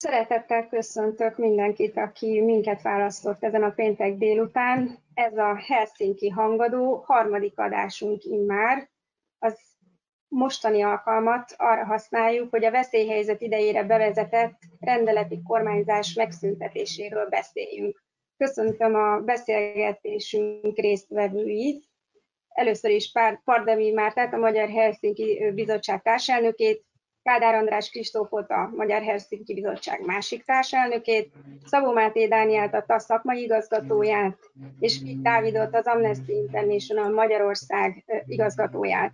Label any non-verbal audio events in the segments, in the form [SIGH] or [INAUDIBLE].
Szeretettel köszöntök mindenkit, aki minket választott ezen a péntek délután. Ez a Helsinki Hangadó harmadik adásunk immár. Az mostani alkalmat arra használjuk, hogy a veszélyhelyzet idejére bevezetett rendeleti kormányzás megszüntetéséről beszéljünk. Köszöntöm a beszélgetésünk résztvevőit. Először is Pardemi Mártát, a Magyar Helsinki Bizottság társelnökét, Kádár András Kristófot, a Magyar Helsinki Bizottság másik társelnökét, Szabó Máté Dánielt, a TASZ szakmai igazgatóját, és Vít Dávidot, az Amnesty International Magyarország igazgatóját.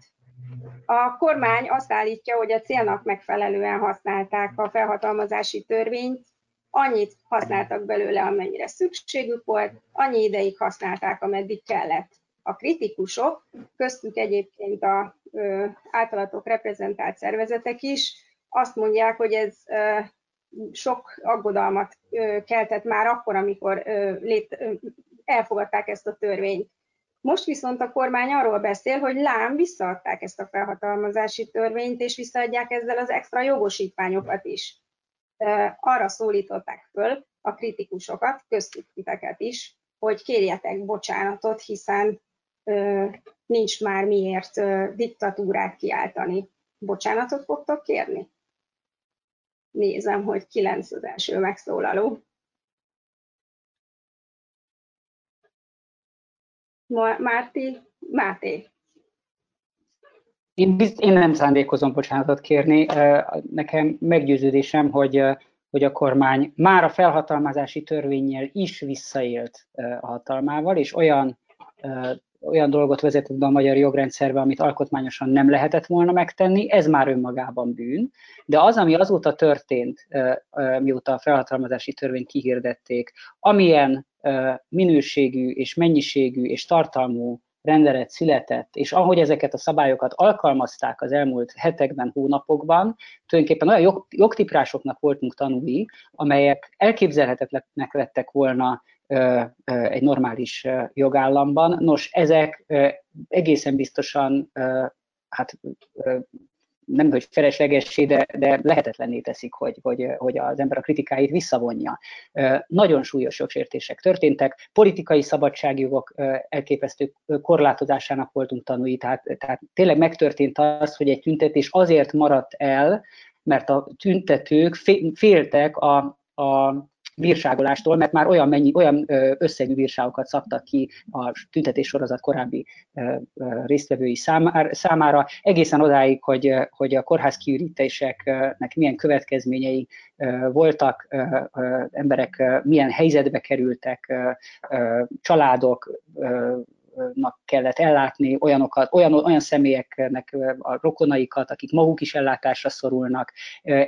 A kormány azt állítja, hogy a célnak megfelelően használták a felhatalmazási törvényt, annyit használtak belőle, amennyire szükségük volt, annyi ideig használták, ameddig kellett. A kritikusok, köztük egyébként a ö, általatok reprezentált szervezetek is, azt mondják, hogy ez sok aggodalmat ö, keltett már akkor, amikor ö, elfogadták ezt a törvényt. Most viszont a kormány arról beszél, hogy lám visszaadták ezt a felhatalmazási törvényt, és visszaadják ezzel az extra jogosítványokat is. Arra szólították föl a kritikusokat, köztük titeket is, hogy kérjetek bocsánatot, hiszen nincs már miért diktatúrát kiáltani. Bocsánatot fogtok kérni? Nézem, hogy kilenc az első megszólaló. Márti, Máté. Én, bizt, én nem szándékozom bocsánatot kérni. Nekem meggyőződésem, hogy, hogy a kormány már a felhatalmazási törvényel is visszaélt a hatalmával, és olyan olyan dolgot vezetett be a magyar jogrendszerbe, amit alkotmányosan nem lehetett volna megtenni, ez már önmagában bűn. De az, ami azóta történt, mióta a felhatalmazási törvényt kihirdették, amilyen minőségű és mennyiségű és tartalmú rendelet született, és ahogy ezeket a szabályokat alkalmazták az elmúlt hetekben, hónapokban, tulajdonképpen olyan jog, jogtiprásoknak voltunk tanulni, amelyek elképzelhetetlenek lettek volna egy normális jogállamban. Nos, ezek egészen biztosan hát nem hogy feleslegessé, de, de lehetetlenné teszik, hogy, hogy, hogy az ember a kritikáit visszavonja. Nagyon súlyos jogsértések történtek, politikai szabadságjogok elképesztő korlátozásának voltunk tanúi, tehát, tehát tényleg megtörtént az, hogy egy tüntetés azért maradt el, mert a tüntetők féltek a, a bírságolástól, mert már olyan, mennyi, olyan összegű bírságokat szabtak ki a tüntetés sorozat korábbi résztvevői számára, egészen odáig, hogy, hogy a kórház kiürítéseknek milyen következményei voltak, emberek milyen helyzetbe kerültek, családok nak kellett ellátni olyanokat, olyan, olyan személyeknek a rokonaikat, akik maguk is ellátásra szorulnak.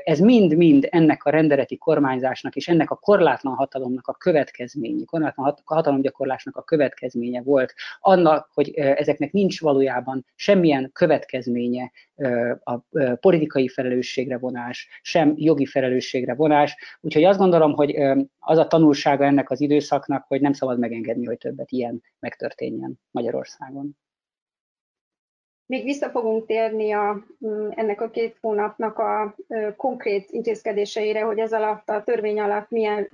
Ez mind-mind ennek a rendeleti kormányzásnak és ennek a korlátlan hatalomnak a következménye, korlátlan hatalomgyakorlásnak a következménye volt annak, hogy ezeknek nincs valójában semmilyen következménye a politikai felelősségre vonás, sem jogi felelősségre vonás. Úgyhogy azt gondolom, hogy az a tanulsága ennek az időszaknak, hogy nem szabad megengedni, hogy többet ilyen megtörténjen Magyarországon. Még vissza fogunk térni a, ennek a két hónapnak a konkrét intézkedéseire, hogy ez alatt a törvény alatt milyen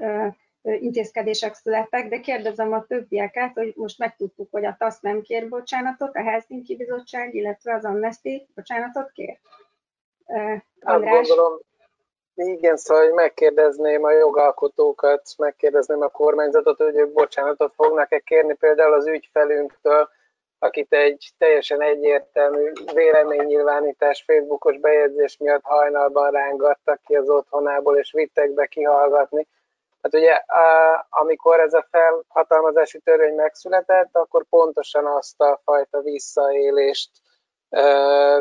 intézkedések születtek, de kérdezem a többieket, hogy most megtudtuk, hogy a TASZ nem kér bocsánatot, a Helsinki Bizottság, illetve az Amnesty bocsánatot kér. András? Azt gondolom, igen, szóval hogy megkérdezném a jogalkotókat, megkérdezném a kormányzatot, hogy ők bocsánatot fognak-e kérni például az ügyfelünktől, akit egy teljesen egyértelmű véleménynyilvánítás Facebookos bejegyzés miatt hajnalban rángattak ki az otthonából, és vittek be kihallgatni. Hát ugye, amikor ez a felhatalmazási törvény megszületett, akkor pontosan azt a fajta visszaélést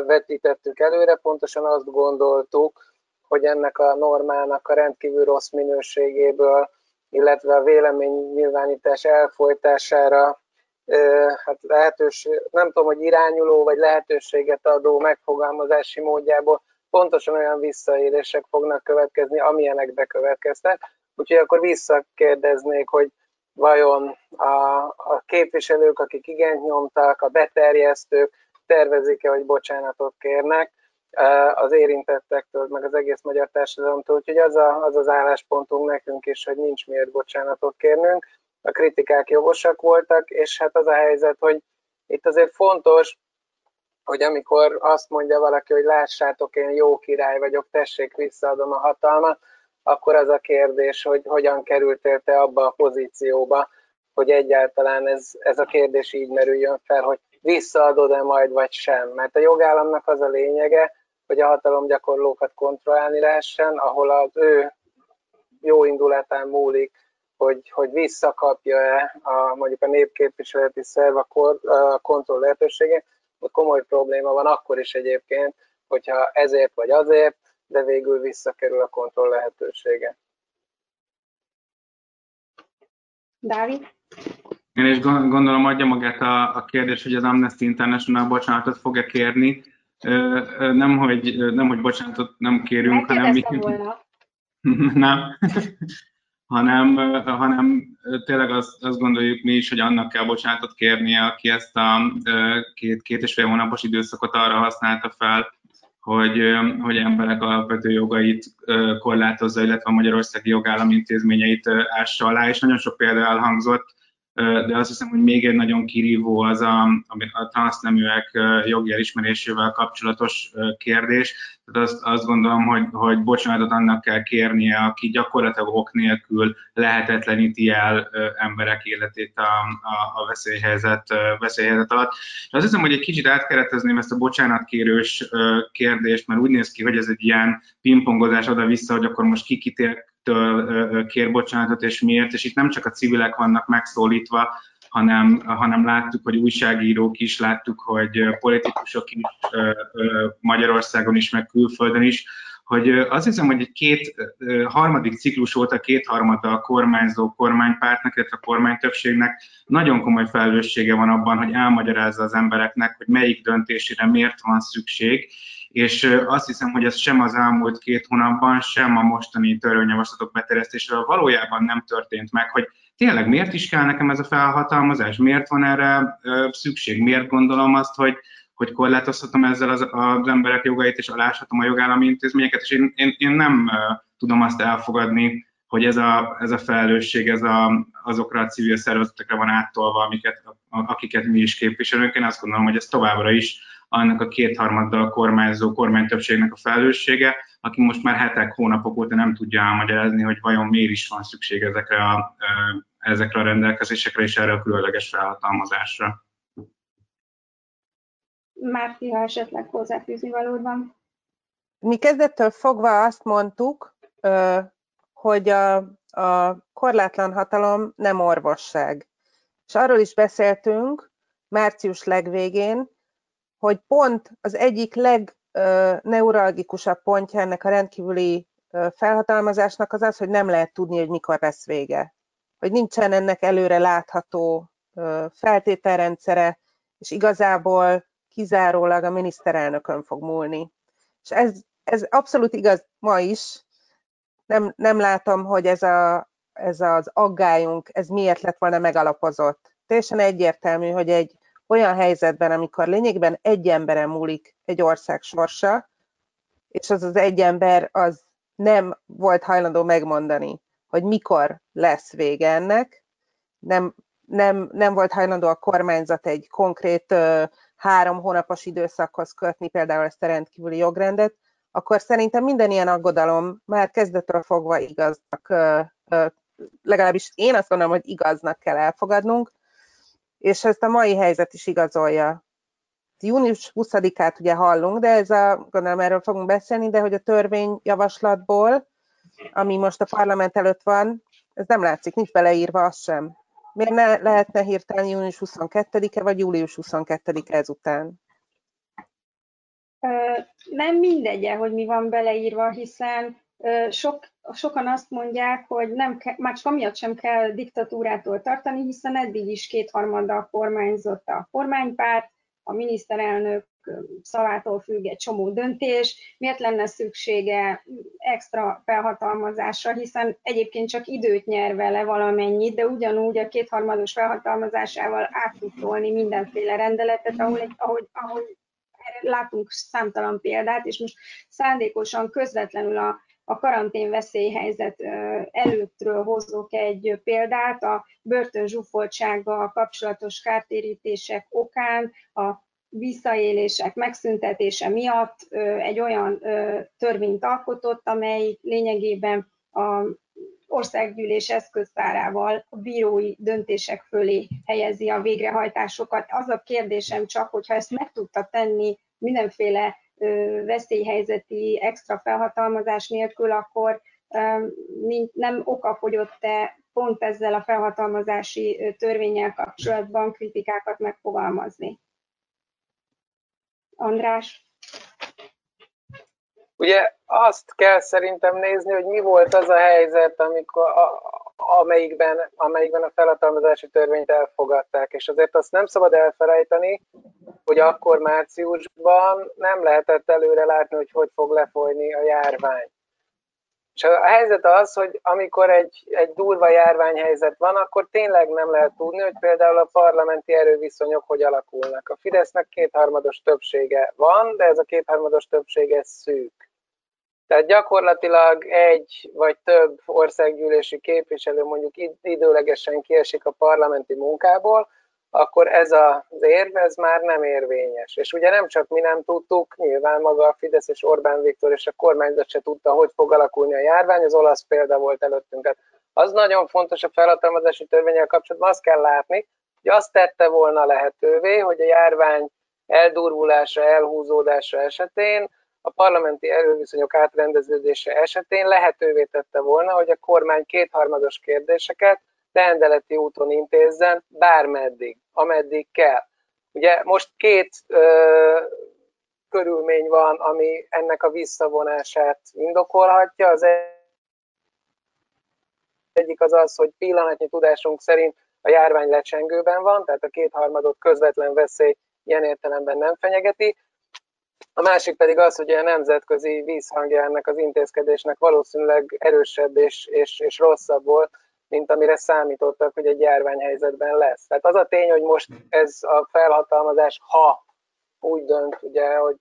vetítettük előre, pontosan azt gondoltuk, hogy ennek a normának a rendkívül rossz minőségéből, illetve a véleménynyilvánítás elfolytására hát lehetőség, nem tudom, hogy irányuló vagy lehetőséget adó megfogalmazási módjából pontosan olyan visszaélések fognak következni, amilyenek bekövetkeztek. Úgyhogy akkor visszakérdeznék, hogy vajon a, a képviselők, akik igent nyomtak, a beterjesztők tervezik-e, hogy bocsánatot kérnek, az érintettektől, meg az egész magyar társadalomtól, úgyhogy az, a, az az álláspontunk nekünk is, hogy nincs miért bocsánatot kérnünk. A kritikák jogosak voltak, és hát az a helyzet, hogy itt azért fontos, hogy amikor azt mondja valaki, hogy lássátok, én jó király vagyok, tessék, visszaadom a hatalmat, akkor az a kérdés, hogy hogyan kerültél te abba a pozícióba, hogy egyáltalán ez, ez a kérdés így merüljön fel, hogy visszaadod-e majd, vagy sem. Mert a jogállamnak az a lényege, hogy a hatalomgyakorlókat kontrollálni lehessen, ahol az ő jó indulatán múlik, hogy, hogy visszakapja-e a, mondjuk a népképviseleti szerv a, kor, a kontroll lehetőségét, ott komoly probléma van akkor is egyébként, hogyha ezért vagy azért, de végül visszakerül a kontroll lehetősége. Dávid? Én is gondolom adja magát a, a kérdés, hogy az Amnesty International bocsánatot fog-e kérni. Nem, hogy, nem, hogy bocsánatot nem kérünk, hanem mi... Volna. [LAUGHS] nem. hanem, hanem tényleg azt, azt gondoljuk mi is, hogy annak kell bocsánatot kérnie, aki ezt a két, két és fél hónapos időszakot arra használta fel, hogy, hogy emberek alapvető jogait korlátozza, illetve a magyarországi jogállam intézményeit ássa alá, és nagyon sok példa elhangzott, de azt hiszem, hogy még egy nagyon kirívó az a, a transzneműek jogi elismerésével kapcsolatos kérdés. Tehát azt, azt gondolom, hogy, hogy bocsánatot annak kell kérnie, aki gyakorlatilag ok nélkül lehetetleníti el emberek életét a, a, a veszélyhelyzet, veszélyhelyzet alatt. És azt hiszem, hogy egy kicsit átkeretezném ezt a bocsánatkérős kérdést, mert úgy néz ki, hogy ez egy ilyen pingpongozás oda-vissza, hogy akkor most ki kitér kér bocsánatot, és miért, és itt nem csak a civilek vannak megszólítva, hanem, hanem láttuk, hogy újságírók is, láttuk, hogy politikusok is Magyarországon is, meg külföldön is, hogy azt hiszem, hogy egy két, harmadik ciklus óta kétharmada a kormányzó kormánypártnak, illetve a kormánytöbbségnek nagyon komoly felelőssége van abban, hogy elmagyarázza az embereknek, hogy melyik döntésére miért van szükség, és azt hiszem, hogy ez sem az elmúlt két hónapban, sem a mostani törvényjavaslatok beterjesztésével valójában nem történt meg, hogy tényleg miért is kell nekem ez a felhatalmazás, miért van erre szükség, miért gondolom azt, hogy, hogy korlátozhatom ezzel az, az emberek jogait, és aláshatom a jogállami intézményeket, és én, én, én nem tudom azt elfogadni, hogy ez a, ez a felelősség ez a, azokra a civil szervezetekre van áttolva, amiket, akiket mi is képviselünk. Én azt gondolom, hogy ez továbbra is annak a kétharmaddal kormányzó kormánytöbbségnek a felelőssége, aki most már hetek, hónapok óta nem tudja elmagyarázni, hogy vajon miért is van szükség ezekre a, ezekre a rendelkezésekre és erre a különleges felhatalmazásra. Márti, ha esetleg hozzáfűzni valód van. Mi kezdettől fogva azt mondtuk, hogy a, a korlátlan hatalom nem orvosság. És arról is beszéltünk március legvégén, hogy pont az egyik legneuralgikusabb pontja ennek a rendkívüli felhatalmazásnak az az, hogy nem lehet tudni, hogy mikor lesz vége. Hogy nincsen ennek előre látható feltételrendszere, és igazából kizárólag a miniszterelnökön fog múlni. És ez, ez abszolút igaz ma is. Nem, nem látom, hogy ez, a, ez az aggályunk, ez miért lett volna megalapozott. Teljesen egyértelmű, hogy egy olyan helyzetben, amikor lényegben egy emberen múlik egy ország sorsa, és az az egy ember az nem volt hajlandó megmondani, hogy mikor lesz vége ennek, nem, nem, nem volt hajlandó a kormányzat egy konkrét ö, három hónapos időszakhoz kötni például ezt a rendkívüli jogrendet, akkor szerintem minden ilyen aggodalom már kezdetről fogva igaznak, ö, ö, legalábbis én azt gondolom, hogy igaznak kell elfogadnunk, és ezt a mai helyzet is igazolja. Június 20-át ugye hallunk, de ez a, gondolom erről fogunk beszélni, de hogy a törvényjavaslatból, ami most a parlament előtt van, ez nem látszik, nincs beleírva az sem. Miért ne lehetne hirtelen június 22-e vagy július 22-e ezután? Nem mindegy, hogy mi van beleírva, hiszen sok, sokan azt mondják, hogy nem ke, már csak amiatt sem kell diktatúrától tartani, hiszen eddig is kétharmaddal kormányzott a kormánypárt, a miniszterelnök szavától függ egy csomó döntés, miért lenne szüksége extra felhatalmazásra, hiszen egyébként csak időt nyer vele valamennyit, de ugyanúgy a kétharmados felhatalmazásával át tud tolni mindenféle rendeletet, ahol, ahogy, ahogy erre látunk számtalan példát, és most szándékosan közvetlenül a, a karantén veszélyhelyzet előttről hozok egy példát, a börtön zsúfoltsággal kapcsolatos kártérítések okán a visszaélések megszüntetése miatt egy olyan törvényt alkotott, amely lényegében a országgyűlés eszköztárával a bírói döntések fölé helyezi a végrehajtásokat. Az a kérdésem csak, hogyha ezt meg tudta tenni mindenféle veszélyhelyzeti extra felhatalmazás nélkül, akkor nem okafogyott-e pont ezzel a felhatalmazási törvényel kapcsolatban kritikákat megfogalmazni. András? Ugye azt kell szerintem nézni, hogy mi volt az a helyzet, amikor, a, amelyikben, amelyikben a felhatalmazási törvényt elfogadták. És azért azt nem szabad elfelejteni, hogy akkor márciusban nem lehetett előre látni, hogy hogy fog lefolyni a járvány. És a helyzet az, hogy amikor egy, egy durva járványhelyzet van, akkor tényleg nem lehet tudni, hogy például a parlamenti erőviszonyok hogy alakulnak. A Fidesznek kétharmados többsége van, de ez a kétharmados többség ez szűk. Tehát gyakorlatilag egy vagy több országgyűlési képviselő mondjuk időlegesen kiesik a parlamenti munkából, akkor ez az érv, ez már nem érvényes. És ugye nem csak mi nem tudtuk, nyilván maga a Fidesz és Orbán Viktor és a kormányzat se tudta, hogy fog alakulni a járvány, az olasz példa volt előttünk. Hát az nagyon fontos a felhatalmazási törvényel kapcsolatban, azt kell látni, hogy azt tette volna lehetővé, hogy a járvány eldurvulása, elhúzódása esetén a parlamenti erőviszonyok átrendeződése esetén lehetővé tette volna, hogy a kormány kétharmados kérdéseket rendeleti úton intézzen bármeddig, ameddig kell. Ugye most két ö, körülmény van, ami ennek a visszavonását indokolhatja. Az egyik az az, hogy pillanatnyi tudásunk szerint a járvány lecsengőben van, tehát a kétharmadot közvetlen veszély ilyen értelemben nem fenyegeti. A másik pedig az, hogy a nemzetközi vízhangja ennek az intézkedésnek valószínűleg erősebb és, és, és rosszabb volt, mint amire számítottak, hogy egy járványhelyzetben lesz. Tehát az a tény, hogy most ez a felhatalmazás, ha úgy dönt, ugye, hogy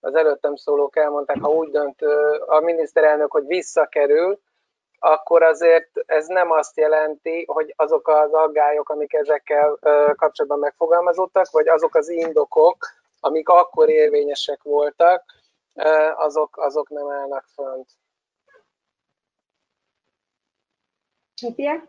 az előttem szólók elmondták, ha úgy dönt a miniszterelnök, hogy visszakerül, akkor azért ez nem azt jelenti, hogy azok az aggályok, amik ezekkel kapcsolatban megfogalmazottak, vagy azok az indokok, amik akkor érvényesek voltak, azok, azok nem állnak fönt. Csopia?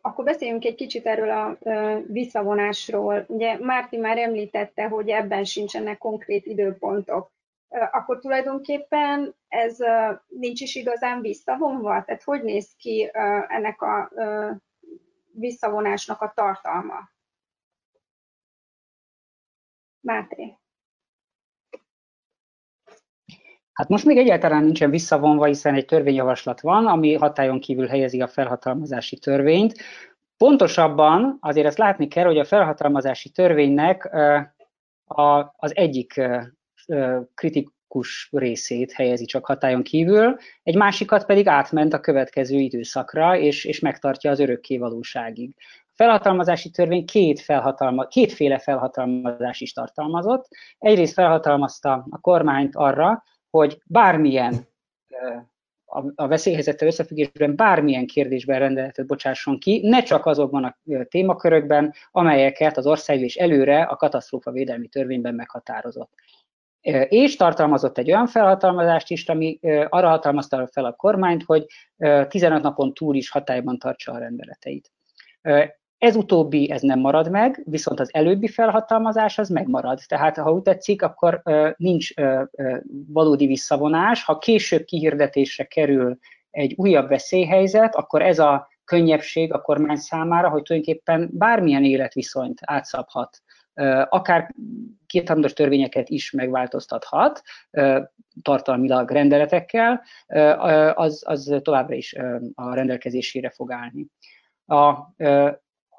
Akkor beszéljünk egy kicsit erről a visszavonásról. Ugye Márti már említette, hogy ebben sincsenek konkrét időpontok. Akkor tulajdonképpen ez nincs is igazán visszavonva? Tehát hogy néz ki ennek a visszavonásnak a tartalma? Máté. Hát most még egyáltalán nincsen visszavonva, hiszen egy törvényjavaslat van, ami hatályon kívül helyezi a felhatalmazási törvényt. Pontosabban azért ezt látni kell, hogy a felhatalmazási törvénynek az egyik kritikus részét helyezi csak hatályon kívül, egy másikat pedig átment a következő időszakra, és, és megtartja az örökké valóságig. A felhatalmazási törvény két felhatalma, kétféle felhatalmazás is tartalmazott. Egyrészt felhatalmazta a kormányt arra, hogy bármilyen a veszélyhelyzettel összefüggésben bármilyen kérdésben rendeletet bocsásson ki, ne csak azokban a témakörökben, amelyeket az országgyűlés előre a katasztrófa védelmi törvényben meghatározott. És tartalmazott egy olyan felhatalmazást is, ami arra hatalmazta fel a kormányt, hogy 15 napon túl is hatályban tartsa a rendeleteit. Ez utóbbi, ez nem marad meg, viszont az előbbi felhatalmazás az megmarad. Tehát, ha úgy tetszik, akkor nincs valódi visszavonás. Ha később kihirdetésre kerül egy újabb veszélyhelyzet, akkor ez a könnyebbség a kormány számára, hogy tulajdonképpen bármilyen életviszonyt átszabhat, akár kétharmados törvényeket is megváltoztathat tartalmilag rendeletekkel, az, az továbbra is a rendelkezésére fog állni. A,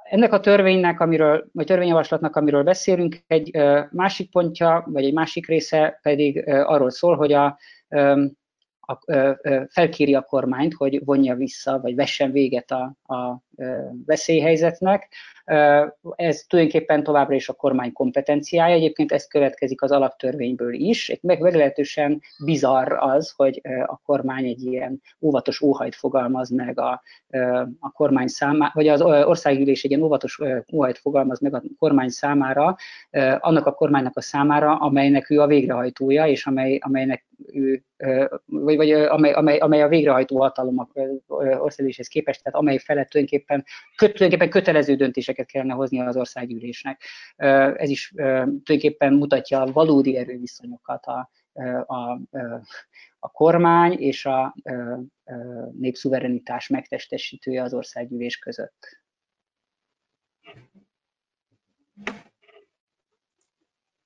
ennek a törvénynek, amiről, vagy törvényjavaslatnak, amiről beszélünk, egy másik pontja, vagy egy másik része pedig arról szól, hogy a, a, felkéri a kormányt, hogy vonja vissza, vagy vessen véget a, a veszélyhelyzetnek. Ez tulajdonképpen továbbra is a kormány kompetenciája, egyébként ez következik az alaptörvényből is. Meg meglehetősen bizarr az, hogy a kormány egy ilyen óvatos óhajt fogalmaz meg a, a kormány számára, vagy az országgyűlés egy ilyen óvatos óhajt fogalmaz meg a kormány számára, annak a kormánynak a számára, amelynek ő a végrehajtója, és amely, amelynek ő, vagy, vagy amely, amely, amely a végrehajtó hatalom országgyűléshez képest, tehát amely felett tulajdonképpen, tulajdonképpen kötelező döntéseket kellene hozni az országgyűlésnek. Ez is tulajdonképpen mutatja a valódi erőviszonyokat a, a, a kormány és a népszuverenitás megtestesítője az országgyűlés között.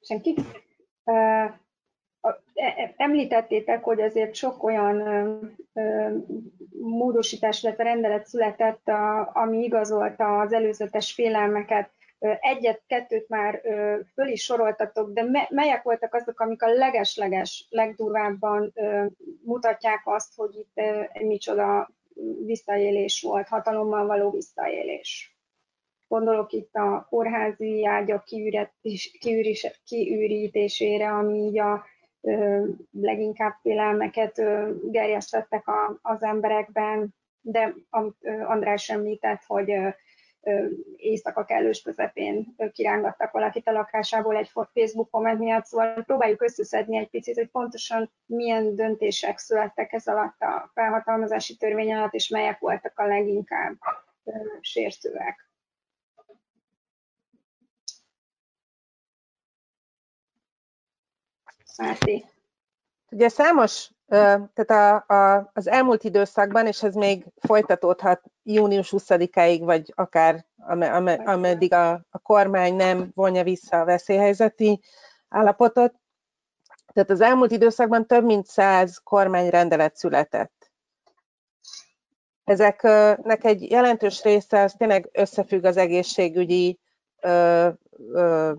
Senki? Említettétek, hogy azért sok olyan módosítás, illetve rendelet született, ami igazolta az előzetes félelmeket. Egyet-kettőt már föl is soroltatok, de melyek voltak azok, amik a legesleges, legdurvábban mutatják azt, hogy itt micsoda visszaélés volt, hatalommal való visszaélés? Gondolok itt a kórházi ágyak kiürítésére, ami így a leginkább félelmeket gerjesztettek az emberekben, de amit András említett, hogy éjszaka kellős közepén kirángattak valakit a lakásából egy Facebook komment miatt, szóval próbáljuk összeszedni egy picit, hogy pontosan milyen döntések születtek ez alatt a felhatalmazási törvény alatt, és melyek voltak a leginkább sértőek. Máté. Ugye számos, tehát a, a, az elmúlt időszakban, és ez még folytatódhat június 20-áig, vagy akár ameddig a, a kormány nem vonja vissza a veszélyhelyzeti állapotot. Tehát az elmúlt időszakban több mint száz kormányrendelet született. Ezeknek egy jelentős része az tényleg összefügg az egészségügyi ö, ö,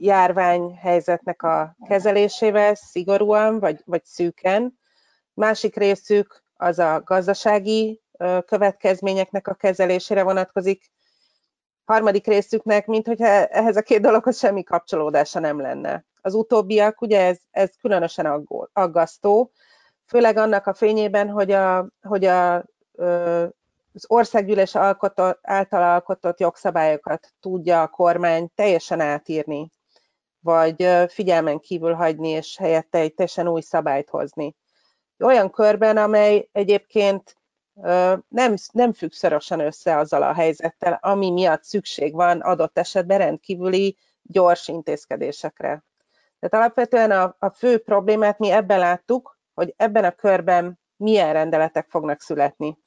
járványhelyzetnek a kezelésével szigorúan vagy, vagy szűken. Másik részük az a gazdasági következményeknek a kezelésére vonatkozik. Harmadik részüknek, mint hogyha ehhez a két dologhoz semmi kapcsolódása nem lenne. Az utóbbiak, ugye ez, ez különösen aggasztó, főleg annak a fényében, hogy, a, hogy a, az országgyűlés alkotott, által alkotott jogszabályokat tudja a kormány teljesen átírni vagy figyelmen kívül hagyni, és helyette egy teljesen új szabályt hozni. Olyan körben, amely egyébként nem, nem függ szorosan össze azzal a helyzettel, ami miatt szükség van adott esetben rendkívüli gyors intézkedésekre. Tehát alapvetően a, a fő problémát mi ebben láttuk, hogy ebben a körben milyen rendeletek fognak születni.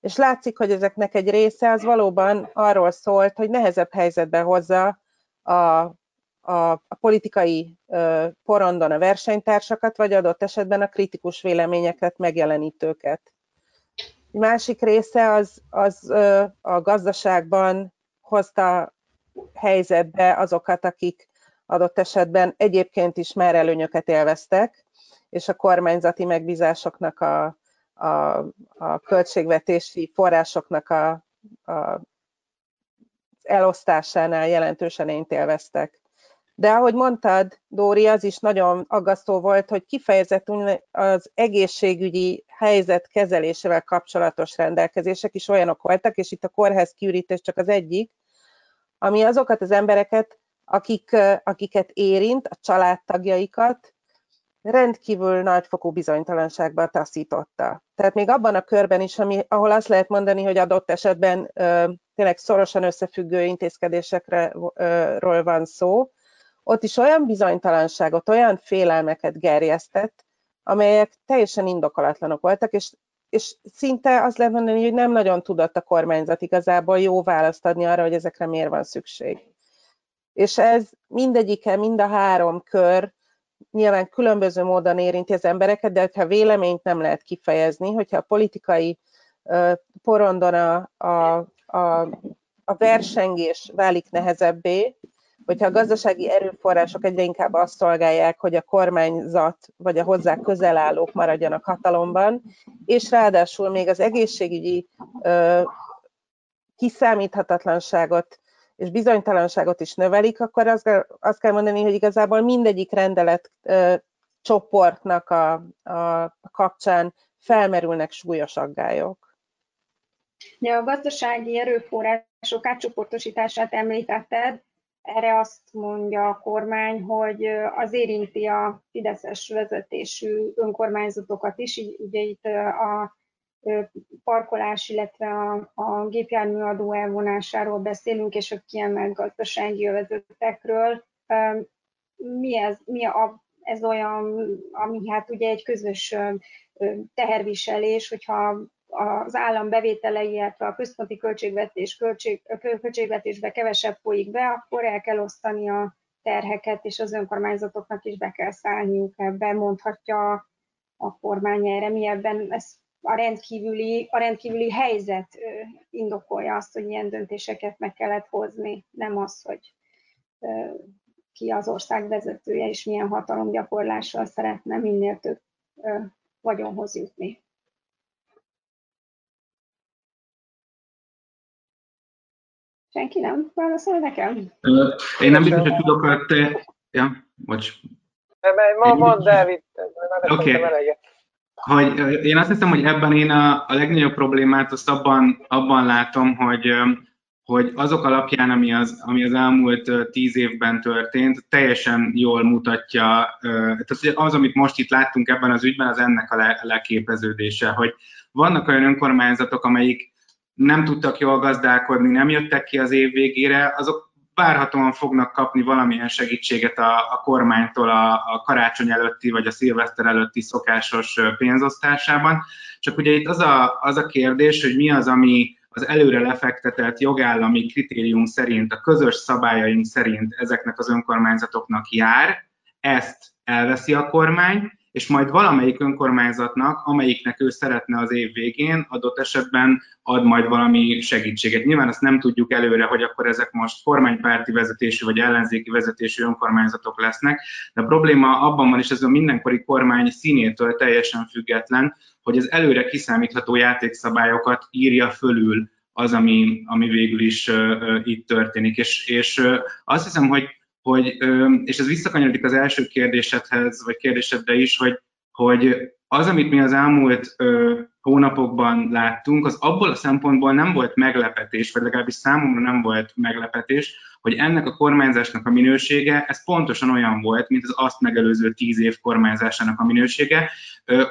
És látszik, hogy ezeknek egy része az valóban arról szólt, hogy nehezebb helyzetbe hozza a a, a politikai porondon a versenytársakat, vagy adott esetben a kritikus véleményeket megjelenítőket. A másik része az, az a gazdaságban hozta helyzetbe azokat, akik adott esetben egyébként is már előnyöket élveztek, és a kormányzati megbízásoknak, a, a, a költségvetési forrásoknak a, a elosztásánál jelentősen élveztek. De ahogy mondtad, Dóri, az is nagyon aggasztó volt, hogy kifejezetten az egészségügyi helyzet kezelésével kapcsolatos rendelkezések is olyanok voltak, és itt a kórház kiürítés csak az egyik, ami azokat az embereket, akik, akiket érint, a családtagjaikat, rendkívül nagyfokú bizonytalanságba taszította. Tehát még abban a körben is, ami, ahol azt lehet mondani, hogy adott esetben ö, tényleg szorosan összefüggő intézkedésekről van szó, ott is olyan bizonytalanságot, olyan félelmeket gerjesztett, amelyek teljesen indokolatlanok voltak, és, és szinte azt lehet mondani, hogy nem nagyon tudott a kormányzat igazából jó választ adni arra, hogy ezekre miért van szükség. És ez mindegyike, mind a három kör nyilván különböző módon érinti az embereket, de ha véleményt nem lehet kifejezni, hogyha a politikai uh, porondon a, a, a, a versengés válik nehezebbé, hogyha a gazdasági erőforrások egyre inkább azt szolgálják, hogy a kormányzat vagy a hozzá közel állók maradjanak hatalomban, és ráadásul még az egészségügyi ö, kiszámíthatatlanságot és bizonytalanságot is növelik, akkor azt, azt kell mondani, hogy igazából mindegyik rendelet csoportnak a, a kapcsán felmerülnek súlyos aggályok. Ja, a gazdasági erőforrások átcsoportosítását említetted, erre azt mondja a kormány, hogy az érinti a Fideszes vezetésű önkormányzatokat is, ugye itt a parkolás, illetve a, a gépjárműadó elvonásáról beszélünk, és a kiemelt gazdasági övezetekről. Mi ez, mi a, ez olyan, ami hát ugye egy közös teherviselés, hogyha az állam bevételei, illetve a központi költségvetés költség, költségvetésbe kevesebb folyik be, akkor el kell osztani a terheket, és az önkormányzatoknak is be kell szállniuk ebbe, mondhatja a kormány erre. Mi ebben ez a rendkívüli, a rendkívüli helyzet indokolja azt, hogy ilyen döntéseket meg kellett hozni, nem az, hogy ki az ország vezetője, és milyen hatalomgyakorlással szeretne minél több vagyonhoz jutni. Senki nem válaszol nekem? Én nem biztos, hogy tudok a te... Ja, bocs. Ma van David. Oké. Okay. Hogy én azt hiszem, hogy ebben én a, a legnagyobb problémát azt abban, abban látom, hogy hogy azok alapján, ami az, ami az elmúlt tíz évben történt, teljesen jól mutatja, tehát az, amit most itt láttunk ebben az ügyben, az ennek a le, leképeződése, hogy vannak olyan önkormányzatok, amelyik nem tudtak jól gazdálkodni, nem jöttek ki az év végére, azok várhatóan fognak kapni valamilyen segítséget a, a kormánytól a, a karácsony előtti vagy a szilveszter előtti szokásos pénzosztásában. Csak ugye itt az a, az a kérdés, hogy mi az, ami az előre lefektetett jogállami kritérium szerint, a közös szabályaink szerint ezeknek az önkormányzatoknak jár, ezt elveszi a kormány, és majd valamelyik önkormányzatnak, amelyiknek ő szeretne az év végén, adott esetben ad majd valami segítséget. Nyilván azt nem tudjuk előre, hogy akkor ezek most kormánypárti vezetésű vagy ellenzéki vezetésű önkormányzatok lesznek, de a probléma abban van, és ez a mindenkori kormány színétől teljesen független, hogy az előre kiszámítható játékszabályokat írja fölül az, ami, ami végül is uh, itt történik. És, és uh, azt hiszem, hogy hogy, és ez visszakanyarodik az első kérdésedhez, vagy kérdésedre is, hogy, hogy az, amit mi az elmúlt hónapokban láttunk, az abból a szempontból nem volt meglepetés, vagy legalábbis számomra nem volt meglepetés, hogy ennek a kormányzásnak a minősége, ez pontosan olyan volt, mint az azt megelőző tíz év kormányzásának a minősége,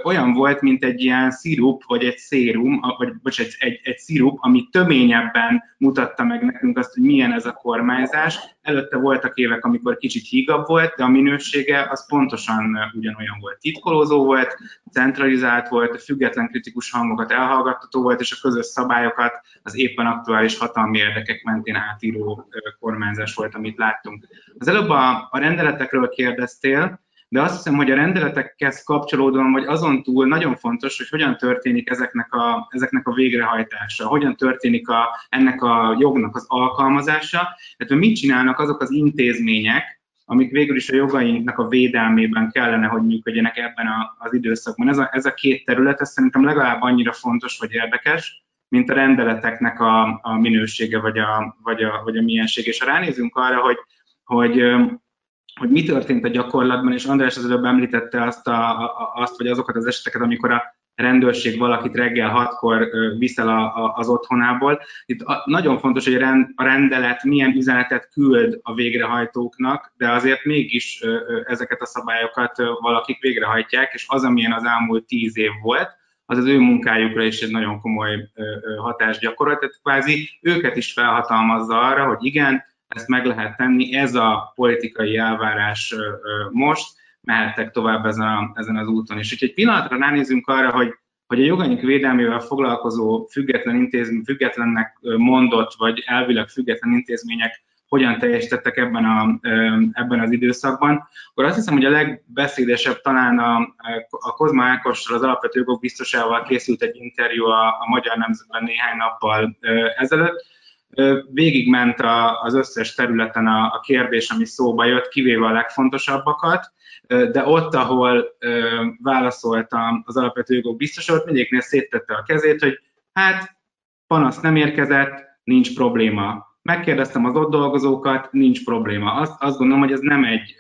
olyan volt, mint egy ilyen szirup, vagy egy szérum, vagy bocs, egy, egy, egy szirup, ami töményebben mutatta meg nekünk azt, hogy milyen ez a kormányzás. Előtte voltak évek, amikor kicsit hígabb volt, de a minősége az pontosan ugyanolyan volt. Titkolózó volt, centralizált volt, független kritikus hangokat elhallgattató volt, és a közös szabályokat az éppen aktuális hatalmi érdekek mentén átíró kormányzás volt, amit láttunk. Az előbb a, a rendeletekről kérdeztél, de azt hiszem, hogy a rendeletekhez kapcsolódóan, vagy azon túl nagyon fontos, hogy hogyan történik ezeknek a, ezeknek a végrehajtása, hogyan történik a, ennek a jognak az alkalmazása, tehát mit csinálnak azok az intézmények, amik végül is a jogainknak a védelmében kellene, hogy működjenek ebben a, az időszakban. Ez a, ez a két terület, ez szerintem legalább annyira fontos vagy érdekes, mint a rendeleteknek a, a minősége vagy a, vagy, a, vagy a miensége. És ha ránézünk arra, hogy, hogy hogy mi történt a gyakorlatban, és András az előbb említette azt, a, a, azt, vagy azokat az eseteket, amikor a rendőrség valakit reggel hatkor viszel a, a, az otthonából. Itt a, nagyon fontos, hogy rend, a rendelet milyen üzenetet küld a végrehajtóknak, de azért mégis ezeket a szabályokat valakik végrehajtják, és az, amilyen az elmúlt tíz év volt, az az ő munkájukra is egy nagyon komoly hatást gyakorolt, tehát kvázi őket is felhatalmazza arra, hogy igen, ezt meg lehet tenni, ez a politikai elvárás most, mehettek tovább ezen, a, ezen az úton. És hogyha egy pillanatra ránézünk arra, hogy, hogy a jogaink védelmével foglalkozó független intézmény, függetlennek mondott, vagy elvileg független intézmények hogyan teljesítettek ebben, a, ebben az időszakban, akkor azt hiszem, hogy a legbeszédesebb talán a, a Kozma Ákossal, az alapvető jogok biztosával készült egy interjú a, a Magyar Nemzetben néhány nappal ezelőtt, végigment az összes területen a, a kérdés, ami szóba jött, kivéve a legfontosabbakat, de ott, ahol válaszoltam az alapvető jogok biztos, ott mindegyiknél széttette a kezét, hogy hát panasz nem érkezett, nincs probléma megkérdeztem az ott dolgozókat, nincs probléma. Azt, azt gondolom, hogy ez nem egy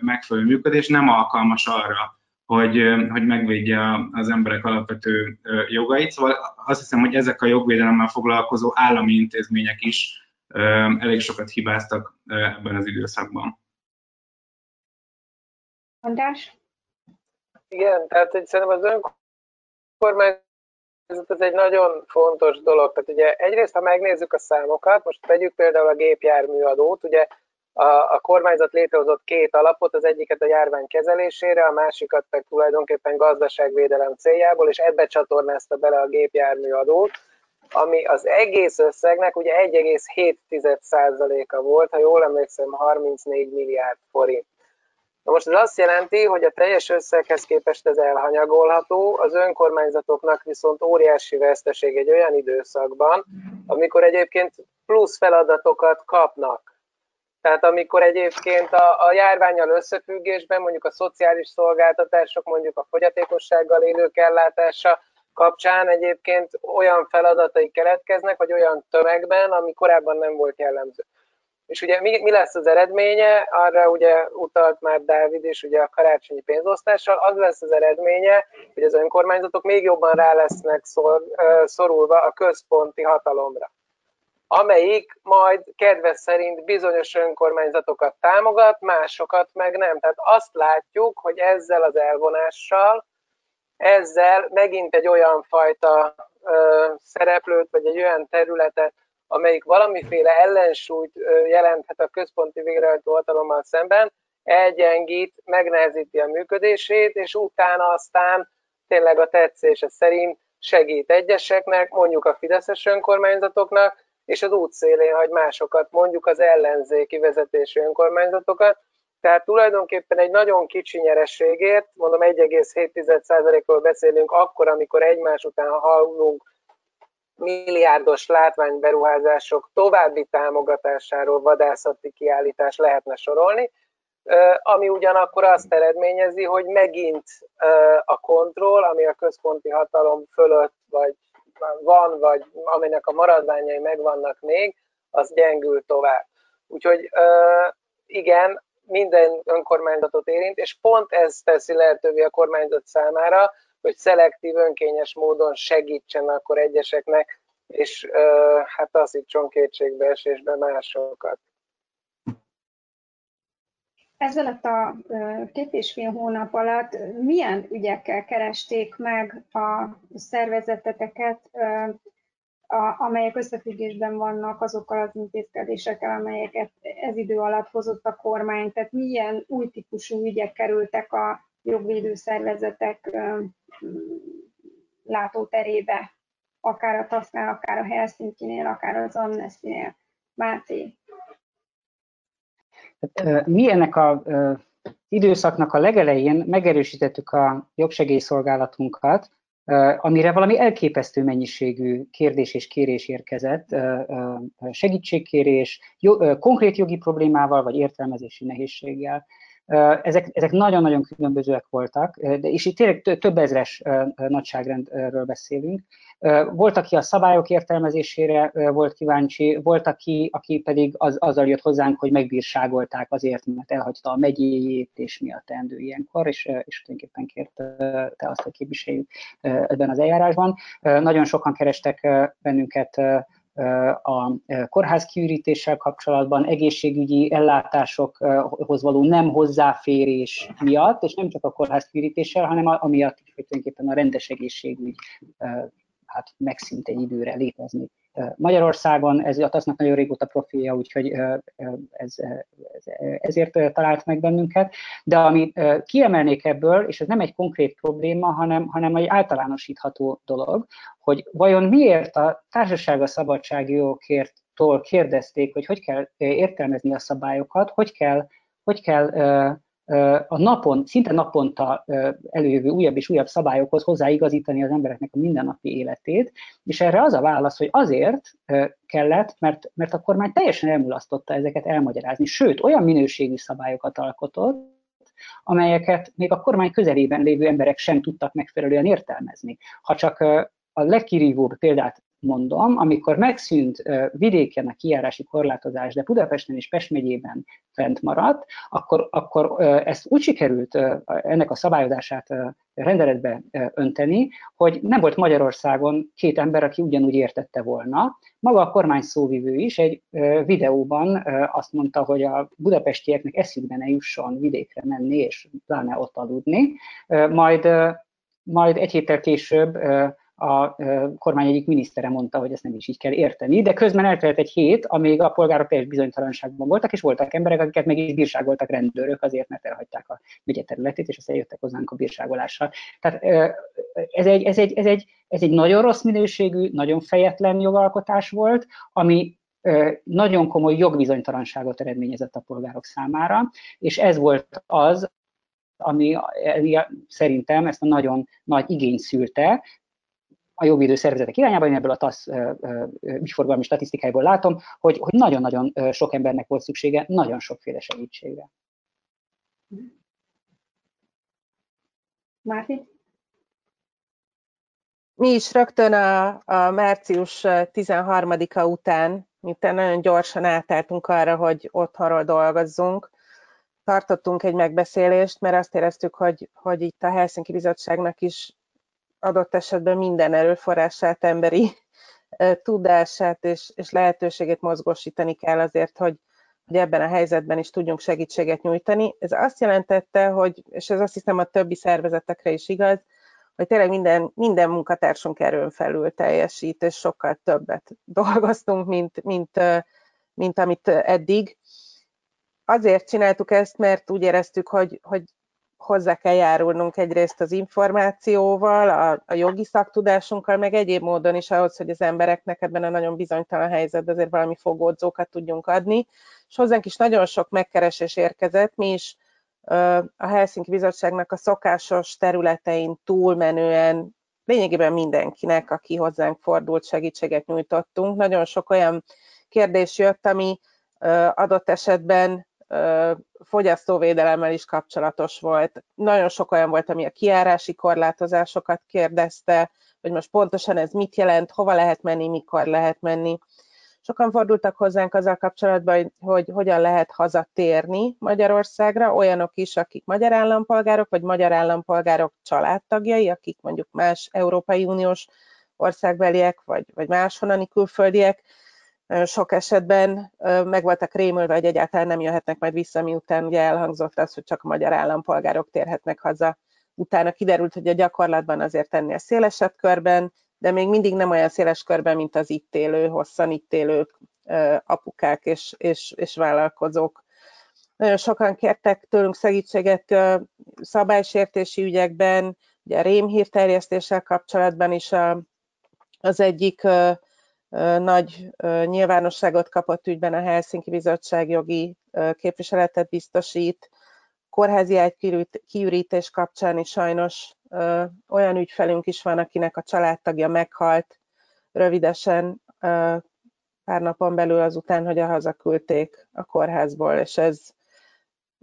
megfelelő működés, nem alkalmas arra, hogy, hogy megvédje az emberek alapvető jogait. Szóval azt hiszem, hogy ezek a jogvédelemmel foglalkozó állami intézmények is elég sokat hibáztak ebben az időszakban. András? Igen, tehát hogy szerintem az önkormányzat ez egy nagyon fontos dolog. Tehát ugye egyrészt, ha megnézzük a számokat, most vegyük például a gépjárműadót, ugye a, a kormányzat létrehozott két alapot, az egyiket a járvány kezelésére, a másikat meg tulajdonképpen gazdaságvédelem céljából, és ebbe csatornázta bele a gépjárműadót, ami az egész összegnek ugye 1,7%-a volt, ha jól emlékszem, 34 milliárd forint. Na most ez azt jelenti, hogy a teljes összeghez képest ez elhanyagolható, az önkormányzatoknak viszont óriási veszteség egy olyan időszakban, amikor egyébként plusz feladatokat kapnak. Tehát amikor egyébként a, a járványal összefüggésben mondjuk a szociális szolgáltatások, mondjuk a fogyatékossággal élők ellátása kapcsán egyébként olyan feladatai keletkeznek, vagy olyan tömegben, ami korábban nem volt jellemző. És ugye mi, mi lesz az eredménye? Arra ugye utalt már Dávid és ugye a karácsonyi pénzosztással, az lesz az eredménye, hogy az önkormányzatok még jobban rá lesznek szor, szorulva a központi hatalomra amelyik majd kedves szerint bizonyos önkormányzatokat támogat, másokat meg nem. Tehát azt látjuk, hogy ezzel az elvonással, ezzel megint egy olyan fajta ö, szereplőt, vagy egy olyan területet amelyik valamiféle ellensúlyt jelenthet a központi végrehajtó hatalommal szemben, elgyengít, megnehezíti a működését, és utána aztán tényleg a tetszése szerint segít egyeseknek, mondjuk a fideszes önkormányzatoknak, és az útszélén hagy másokat, mondjuk az ellenzéki vezetésű önkormányzatokat. Tehát tulajdonképpen egy nagyon kicsi nyerességért, mondom 1,7%-ról beszélünk akkor, amikor egymás után hallunk milliárdos látványberuházások további támogatásáról vadászati kiállítás lehetne sorolni, ami ugyanakkor azt eredményezi, hogy megint a kontroll, ami a központi hatalom fölött vagy van, vagy aminek a maradványai megvannak még, az gyengül tovább. Úgyhogy igen, minden önkormányzatot érint, és pont ez teszi lehetővé a kormányzat számára, hogy szelektív, önkényes módon segítsen akkor egyeseknek, és hát taszítson kétségbeesésbe másokat. Ez alatt a két és fél hónap alatt milyen ügyekkel keresték meg a szervezeteteket, amelyek összefüggésben vannak azokkal az intézkedésekkel, amelyeket ez idő alatt hozott a kormány? Tehát milyen új típusú ügyek kerültek a jogvédő szervezetek látóterébe, akár a TASZ-nál, akár a Helsinki-nél, akár az Amnesty-nél. Máté? Hát, mi ennek a időszaknak a legelején megerősítettük a jogsegélyszolgálatunkat, amire valami elképesztő mennyiségű kérdés és kérés érkezett, segítségkérés, konkrét jogi problémával vagy értelmezési nehézséggel. Ezek, ezek nagyon-nagyon különbözőek voltak, de és itt tényleg több ezres nagyságrendről beszélünk. Volt, aki a szabályok értelmezésére volt kíváncsi, volt, aki, aki pedig az, azzal jött hozzánk, hogy megbírságolták azért, mert elhagyta a megyéjét, és mi a teendő ilyenkor, és, és tulajdonképpen kérte azt, hogy képviseljük ebben az eljárásban. Nagyon sokan kerestek bennünket a kórház kiürítéssel kapcsolatban, egészségügyi ellátásokhoz való nem hozzáférés miatt, és nem csak a kórház kiürítéssel, hanem amiatt hogy tulajdonképpen a rendes egészségügy hát megszűnt egy időre létezni. Magyarországon ez a TASZ-nak nagyon régóta profilja, úgyhogy ez, ez, ezért talált meg bennünket. De ami kiemelnék ebből, és ez nem egy konkrét probléma, hanem, hanem egy általánosítható dolog, hogy vajon miért a társaság a szabadságjogokért kérdezték, hogy hogy kell értelmezni a szabályokat, hogy kell, hogy kell a napon, szinte naponta előjövő újabb és újabb szabályokhoz hozzáigazítani az embereknek a mindennapi életét, és erre az a válasz, hogy azért kellett, mert, mert a kormány teljesen elmulasztotta ezeket elmagyarázni, sőt, olyan minőségű szabályokat alkotott, amelyeket még a kormány közelében lévő emberek sem tudtak megfelelően értelmezni. Ha csak a legkirívóbb példát mondom, amikor megszűnt vidéken a kijárási korlátozás, de Budapesten és Pest megyében fent maradt, akkor, akkor ezt úgy sikerült ennek a szabályozását rendeletbe önteni, hogy nem volt Magyarországon két ember, aki ugyanúgy értette volna. Maga a kormány szóvivő is egy videóban azt mondta, hogy a budapestieknek eszükbe ne jusson vidékre menni, és pláne ott aludni. Majd, majd egy héttel később a kormány egyik minisztere mondta, hogy ezt nem is így kell érteni, de közben eltelt egy hét, amíg a polgárok teljes bizonytalanságban voltak, és voltak emberek, akiket meg is bírságoltak rendőrök azért, mert elhagyták a megye területét, és aztán jöttek hozzánk a bírságolással. Tehát ez egy, ez, egy, ez, egy, ez egy nagyon rossz minőségű, nagyon fejetlen jogalkotás volt, ami nagyon komoly jogbizonytalanságot eredményezett a polgárok számára, és ez volt az, ami szerintem ezt a nagyon nagy igény szülte, a jogvédő szervezetek irányában, én ebből a TASZ ügyforgalmi statisztikáiból látom, hogy, hogy nagyon-nagyon sok embernek volt szüksége nagyon sokféle segítségre. Márti? Mi is rögtön a, a március 13-a után, miután nagyon gyorsan átálltunk arra, hogy otthonról dolgozzunk, tartottunk egy megbeszélést, mert azt éreztük, hogy, hogy itt a Helsinki Bizottságnak is adott esetben minden erőforrását, emberi tudását és, és lehetőségét mozgósítani kell azért, hogy, hogy ebben a helyzetben is tudjunk segítséget nyújtani. Ez azt jelentette, hogy, és ez azt hiszem a többi szervezetekre is igaz, hogy tényleg minden, minden munkatársunk erőn felül teljesít, és sokkal többet [LAUGHS] dolgoztunk, mint, mint, mint amit eddig. Azért csináltuk ezt, mert úgy éreztük, hogy, hogy hozzá kell járulnunk egyrészt az információval, a, a jogi szaktudásunkkal, meg egyéb módon is ahhoz, hogy az embereknek ebben a nagyon bizonytalan helyzetben azért valami fogódzókat tudjunk adni. És hozzánk is nagyon sok megkeresés érkezett, mi is a Helsinki Bizottságnak a szokásos területein túlmenően lényegében mindenkinek, aki hozzánk fordult, segítséget nyújtottunk. Nagyon sok olyan kérdés jött, ami adott esetben fogyasztóvédelemmel is kapcsolatos volt. Nagyon sok olyan volt, ami a kiárási korlátozásokat kérdezte, hogy most pontosan ez mit jelent, hova lehet menni, mikor lehet menni. Sokan fordultak hozzánk azzal kapcsolatban, hogy, hogy hogyan lehet hazatérni Magyarországra, olyanok is, akik magyar állampolgárok, vagy magyar állampolgárok családtagjai, akik mondjuk más Európai Uniós országbeliek, vagy, vagy máshonnani külföldiek, sok esetben meg voltak rémülve, hogy egyáltalán nem jöhetnek majd vissza, miután ugye elhangzott az, hogy csak a magyar állampolgárok térhetnek haza. Utána kiderült, hogy a gyakorlatban azért ennél szélesebb körben, de még mindig nem olyan széles körben, mint az itt élő, hosszan itt élő apukák és, és, és vállalkozók. Nagyon sokan kértek tőlünk segítséget szabálysértési ügyekben, ugye a rémhírterjesztéssel kapcsolatban is a, az egyik nagy nyilvánosságot kapott ügyben a Helsinki Bizottság jogi képviseletet biztosít. Kórházi kiürítés kapcsán is sajnos olyan ügyfelünk is van, akinek a családtagja meghalt rövidesen pár napon belül azután, hogy a hazaküldték a kórházból, és ez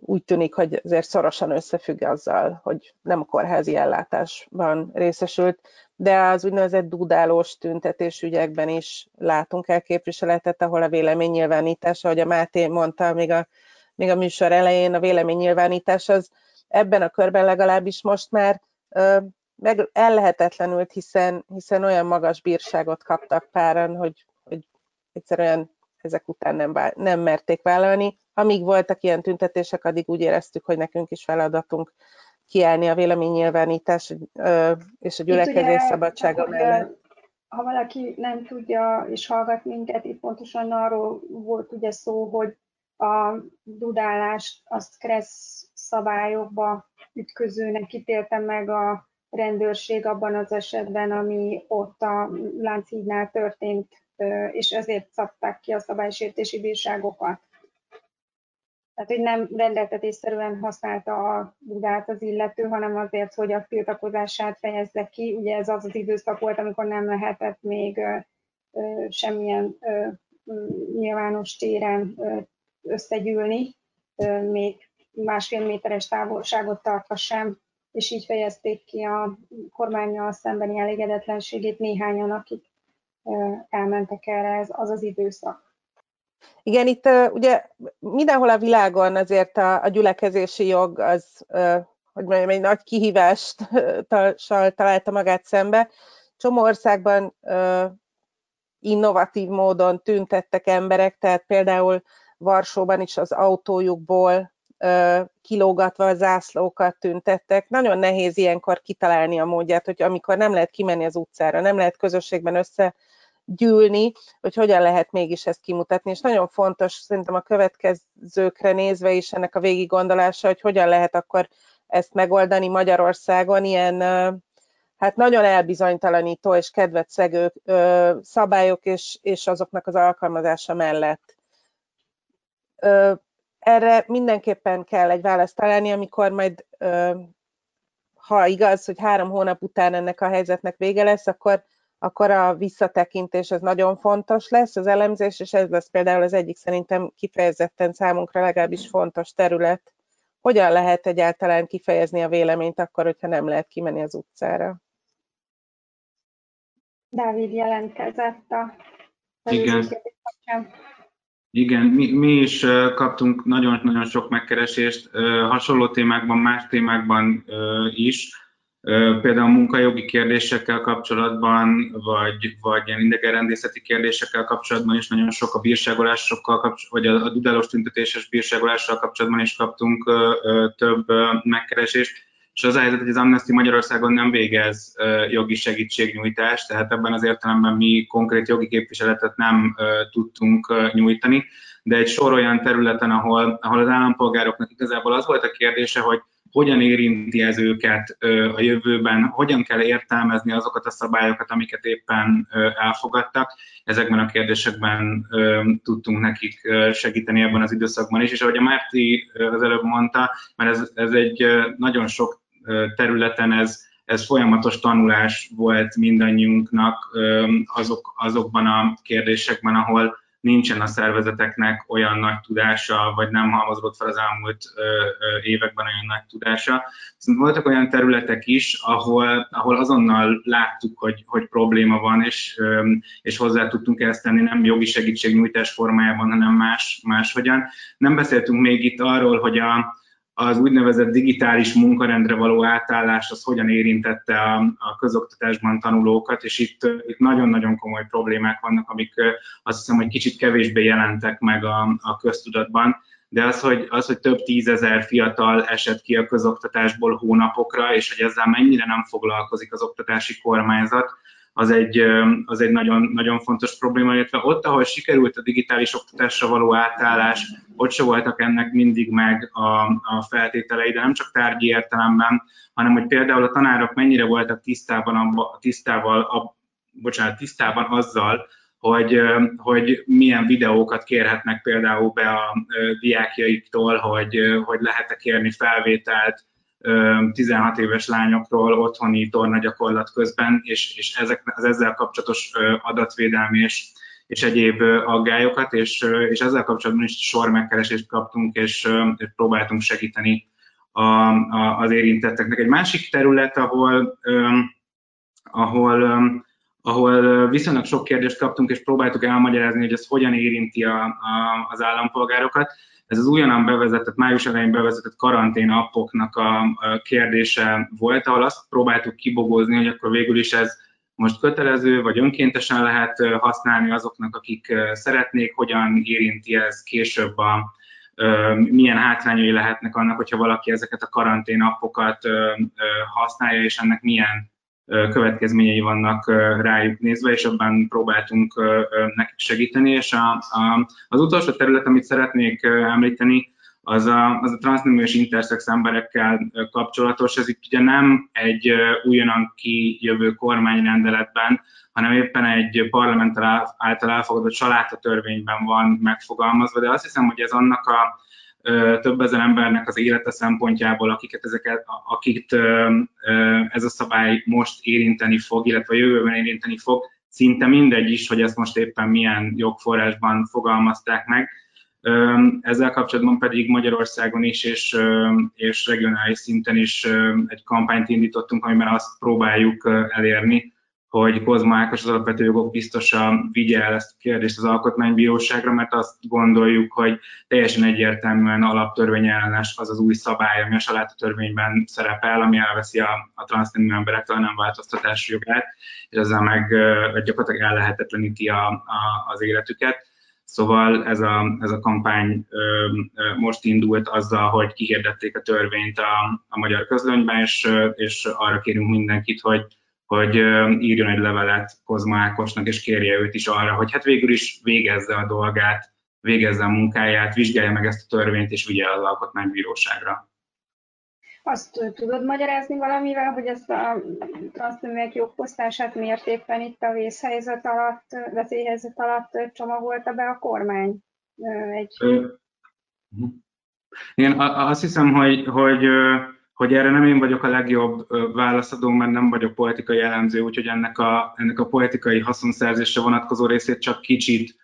úgy tűnik, hogy azért szorosan összefügg azzal, hogy nem a kórházi ellátásban részesült, de az úgynevezett dudálós tüntetés ügyekben is látunk el képviseletet, ahol a véleménynyilvánítás, ahogy a Máté mondta még a, még a műsor elején, a véleménynyilvánítás az ebben a körben legalábbis most már ö, meg ellehetetlenült, hiszen, hiszen olyan magas bírságot kaptak páran, hogy, hogy egyszerűen ezek után nem, nem merték vállalni. Amíg voltak ilyen tüntetések, addig úgy éreztük, hogy nekünk is feladatunk kiállni a véleménynyilvánítás és a gyülekezés szabadsága mellett. Ha valaki nem tudja és hallgat minket, itt pontosan arról volt ugye szó, hogy a dudálást azt kressz szabályokba ütközőnek ítélte meg a rendőrség abban az esetben, ami ott a Lánchídnál történt, és ezért szabták ki a szabálysértési bírságokat. Tehát, hogy nem rendeltetésszerűen használta a Budát az illető, hanem azért, hogy a tiltakozását fejezze ki. Ugye ez az az időszak volt, amikor nem lehetett még semmilyen nyilvános téren összegyűlni, még másfél méteres távolságot tartva sem, és így fejezték ki a kormányjal szembeni elégedetlenségét néhányan, akik elmentek erre, ez az az időszak. Igen, itt ugye mindenhol a világon azért a, a gyülekezési jog az, hogy mondjam, egy nagy kihívást találta magát szembe. Csomó országban innovatív módon tüntettek emberek, tehát például Varsóban is az autójukból kilógatva a zászlókat tüntettek. Nagyon nehéz ilyenkor kitalálni a módját, hogy amikor nem lehet kimenni az utcára, nem lehet közösségben összegyűlni, hogy hogyan lehet mégis ezt kimutatni. És nagyon fontos szerintem a következőkre nézve is ennek a végig gondolása, hogy hogyan lehet akkor ezt megoldani Magyarországon ilyen hát nagyon elbizonytalanító és kedvet szegő szabályok és, és azoknak az alkalmazása mellett erre mindenképpen kell egy választ találni, amikor majd, ha igaz, hogy három hónap után ennek a helyzetnek vége lesz, akkor, akkor a visszatekintés ez nagyon fontos lesz, az elemzés, és ez lesz például az egyik szerintem kifejezetten számunkra legalábbis fontos terület. Hogyan lehet egyáltalán kifejezni a véleményt akkor, hogyha nem lehet kimenni az utcára? Dávid jelentkezett a Igen. Igen, mi, mi is kaptunk nagyon-nagyon sok megkeresést, hasonló témákban, más témákban is, például munkajogi kérdésekkel kapcsolatban, vagy, vagy ilyen idegenrendészeti kérdésekkel kapcsolatban is nagyon sok a bírságolásokkal kapcsolatban, vagy a, a dudálós tüntetéses bírságolással kapcsolatban is kaptunk több megkeresést. És az a helyzet, hogy az Amnesty Magyarországon nem végez jogi segítségnyújtást, tehát ebben az értelemben mi konkrét jogi képviseletet nem tudtunk nyújtani, de egy sor olyan területen, ahol, ahol az állampolgároknak igazából az volt a kérdése, hogy hogyan érinti ez őket a jövőben, hogyan kell értelmezni azokat a szabályokat, amiket éppen elfogadtak. Ezekben a kérdésekben tudtunk nekik segíteni ebben az időszakban is, és ahogy a Márti az előbb mondta, mert ez, ez egy nagyon sok területen ez, ez folyamatos tanulás volt mindannyiunknak azok, azokban a kérdésekben, ahol nincsen a szervezeteknek olyan nagy tudása, vagy nem halmozódott fel az elmúlt években olyan nagy tudása. Viszont voltak olyan területek is, ahol, ahol azonnal láttuk, hogy, hogy probléma van, és, és hozzá tudtunk ezt tenni, nem jogi segítségnyújtás formájában, hanem más, máshogyan. Nem beszéltünk még itt arról, hogy a, az úgynevezett digitális munkarendre való átállás az hogyan érintette a, a közoktatásban tanulókat, és itt, itt nagyon-nagyon komoly problémák vannak, amik azt hiszem, hogy kicsit kevésbé jelentek meg a, a köztudatban, de az hogy, az, hogy több tízezer fiatal esett ki a közoktatásból hónapokra, és hogy ezzel mennyire nem foglalkozik az oktatási kormányzat, az egy, az egy nagyon, nagyon fontos probléma, illetve ott, ahol sikerült a digitális oktatásra való átállás, ott se voltak ennek mindig meg a, a feltételei, de nem csak tárgyi értelemben, hanem hogy például a tanárok mennyire voltak tisztában, a, tisztával, a, bocsánat, tisztában azzal, hogy, hogy milyen videókat kérhetnek például be a diákjaiktól, hogy, hogy lehet-e kérni felvételt, 16 éves lányokról otthoni tornagyakorlat közben, és, és ezek, az ezzel kapcsolatos adatvédelmi és, és egyéb aggályokat, és, és ezzel kapcsolatban is sor megkeresést kaptunk, és, és próbáltunk segíteni a, a, az érintetteknek. Egy másik terület, ahol, ahol ahol viszonylag sok kérdést kaptunk, és próbáltuk elmagyarázni, hogy ez hogyan érinti a, a, az állampolgárokat. Ez az újonnan bevezetett, május elején bevezetett karantén appoknak a kérdése volt, ahol azt próbáltuk kibogózni, hogy akkor végül is ez most kötelező, vagy önkéntesen lehet használni azoknak, akik szeretnék, hogyan érinti ez később a, milyen hátrányai lehetnek annak, hogyha valaki ezeket a karantén appokat használja, és ennek milyen következményei vannak rájuk nézve, és abban próbáltunk nekik segíteni. És a, a, az utolsó terület, amit szeretnék említeni, az a, az a transznemű és interszex emberekkel kapcsolatos. Ez itt ugye nem egy újonnan kijövő kormányrendeletben, hanem éppen egy parlament által elfogadott családtörvényben van megfogalmazva, de azt hiszem, hogy ez annak a több ezer embernek az élete szempontjából, akiket ezeket, akit ez a szabály most érinteni fog, illetve a jövőben érinteni fog, szinte mindegy is, hogy ezt most éppen milyen jogforrásban fogalmazták meg. Ezzel kapcsolatban pedig Magyarországon is és, és regionális szinten is egy kampányt indítottunk, amiben azt próbáljuk elérni, hogy Kozma Ákos az alapvető jogok biztosan vigye el ezt a kérdést az alkotmánybíróságra, mert azt gondoljuk, hogy teljesen egyértelműen alaptörvényellenes az az új szabály, ami a saláta törvényben szerepel, ami elveszi a, a transznemű emberektől a nem változtatási jogát, és ezzel meg gyakorlatilag ellehetetleníti a, a, az életüket. Szóval ez a, ez a kampány ö, ö, most indult azzal, hogy kihirdették a törvényt a, a magyar közlönyben, és, és arra kérünk mindenkit, hogy hogy írjon egy levelet Kozma Ákosnak, és kérje őt is arra, hogy hát végül is végezze a dolgát, végezze a munkáját, vizsgálja meg ezt a törvényt, és vigye az alkotmánybíróságra. Azt tudod magyarázni valamivel, hogy ezt a transzneműek jogfosztását miért éppen itt a vészhelyzet alatt, veszélyhelyzet alatt csomagolta be a kormány? Egy... Mhm. Én azt hiszem, hogy, hogy hogy erre nem én vagyok a legjobb válaszadó, mert nem vagyok politikai elemző, úgyhogy ennek a, ennek a politikai haszonszerzésre vonatkozó részét csak kicsit,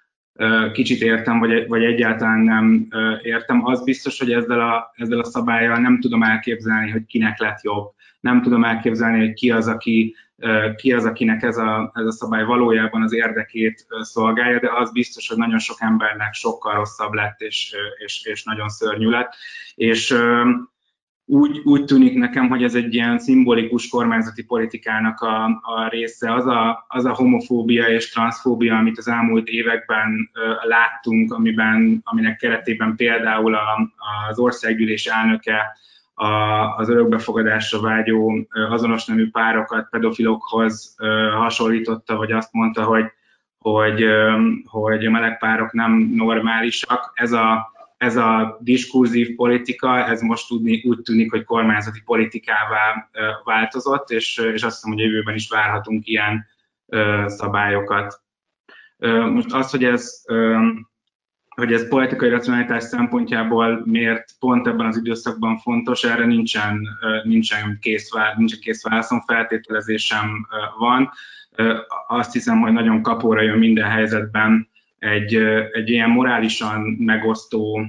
kicsit értem, vagy, vagy egyáltalán nem értem. Az biztos, hogy ezzel a, ezzel a szabályjal nem tudom elképzelni, hogy kinek lett jobb. Nem tudom elképzelni, hogy ki az, aki, ki az akinek ez a, ez a szabály valójában az érdekét szolgálja, de az biztos, hogy nagyon sok embernek sokkal rosszabb lett, és, és, és nagyon szörnyű lett. És úgy, úgy tűnik nekem, hogy ez egy ilyen szimbolikus kormányzati politikának a, a része. Az a, az a homofóbia és transzfóbia, amit az elmúlt években uh, láttunk, amiben, aminek keretében például a, az országgyűlés elnöke a, az örökbefogadásra vágyó uh, azonos nemű párokat pedofilokhoz uh, hasonlította, vagy azt mondta, hogy, hogy, hogy a meleg párok nem normálisak. Ez a ez a diskurzív politika, ez most tudni, úgy tűnik, hogy kormányzati politikává változott, és, és azt hiszem, hogy jövőben is várhatunk ilyen szabályokat. Most az, hogy ez, hogy ez politikai racionalitás szempontjából miért pont ebben az időszakban fontos, erre nincsen, nincsen, kész, nincsen kész válaszom, feltételezésem van. Azt hiszem, hogy nagyon kapóra jön minden helyzetben egy, egy ilyen morálisan megosztó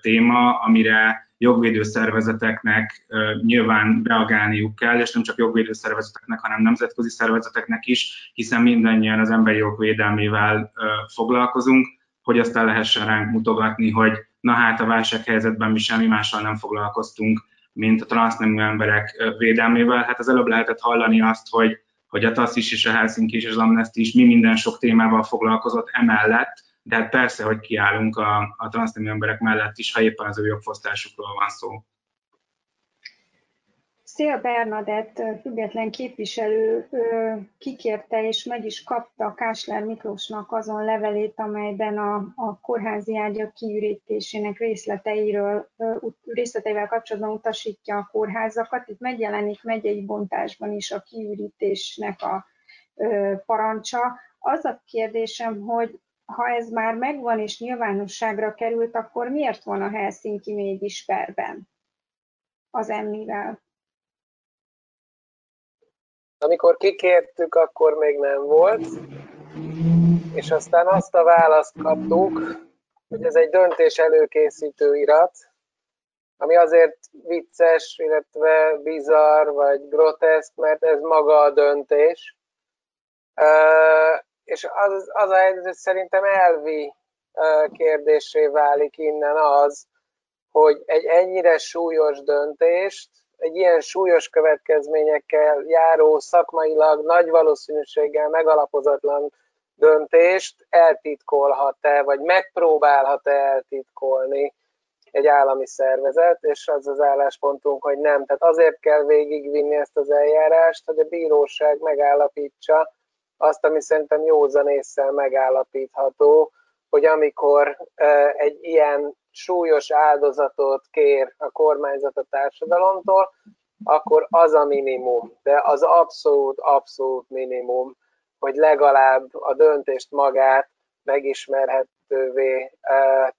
téma, amire jogvédő szervezeteknek nyilván reagálniuk kell, és nem csak jogvédő szervezeteknek, hanem nemzetközi szervezeteknek is, hiszen mindannyian az emberi jog védelmével foglalkozunk, hogy aztán lehessen ránk mutogatni, hogy na hát a válsághelyzetben mi semmi mással nem foglalkoztunk, mint a transznemű emberek védelmével. Hát az előbb lehetett hallani azt, hogy hogy a TASZ is és a Helsinki és az Amnesty is mi minden sok témával foglalkozott emellett, de hát persze, hogy kiállunk a, a transznemű emberek mellett is, ha éppen az ő jogfosztásukról van szó. Szél Bernadett független képviselő kikérte és meg is kapta Kásler Miklósnak azon levelét, amelyben a, a kórházi ágyak kiürítésének részleteiről, részleteivel kapcsolatban utasítja a kórházakat. Itt megjelenik megyei bontásban is a kiürítésnek a parancsa. Az a kérdésem, hogy ha ez már megvan és nyilvánosságra került, akkor miért van a Helsinki mégis perben az emmivel? Amikor kikértük, akkor még nem volt, és aztán azt a választ kaptuk, hogy ez egy döntés előkészítő irat, ami azért vicces, illetve bizarr vagy groteszk, mert ez maga a döntés. És az, az a helyzet, hogy szerintem elvi kérdésé válik innen az, hogy egy ennyire súlyos döntést egy ilyen súlyos következményekkel járó, szakmailag nagy valószínűséggel megalapozatlan döntést eltitkolhat-e, vagy megpróbálhat-e eltitkolni egy állami szervezet, és az az álláspontunk, hogy nem. Tehát azért kell végigvinni ezt az eljárást, hogy a bíróság megállapítsa azt, ami szerintem józan észre megállapítható, hogy amikor egy ilyen súlyos áldozatot kér a kormányzat a társadalomtól, akkor az a minimum, de az abszolút, abszolút minimum, hogy legalább a döntést magát megismerhetővé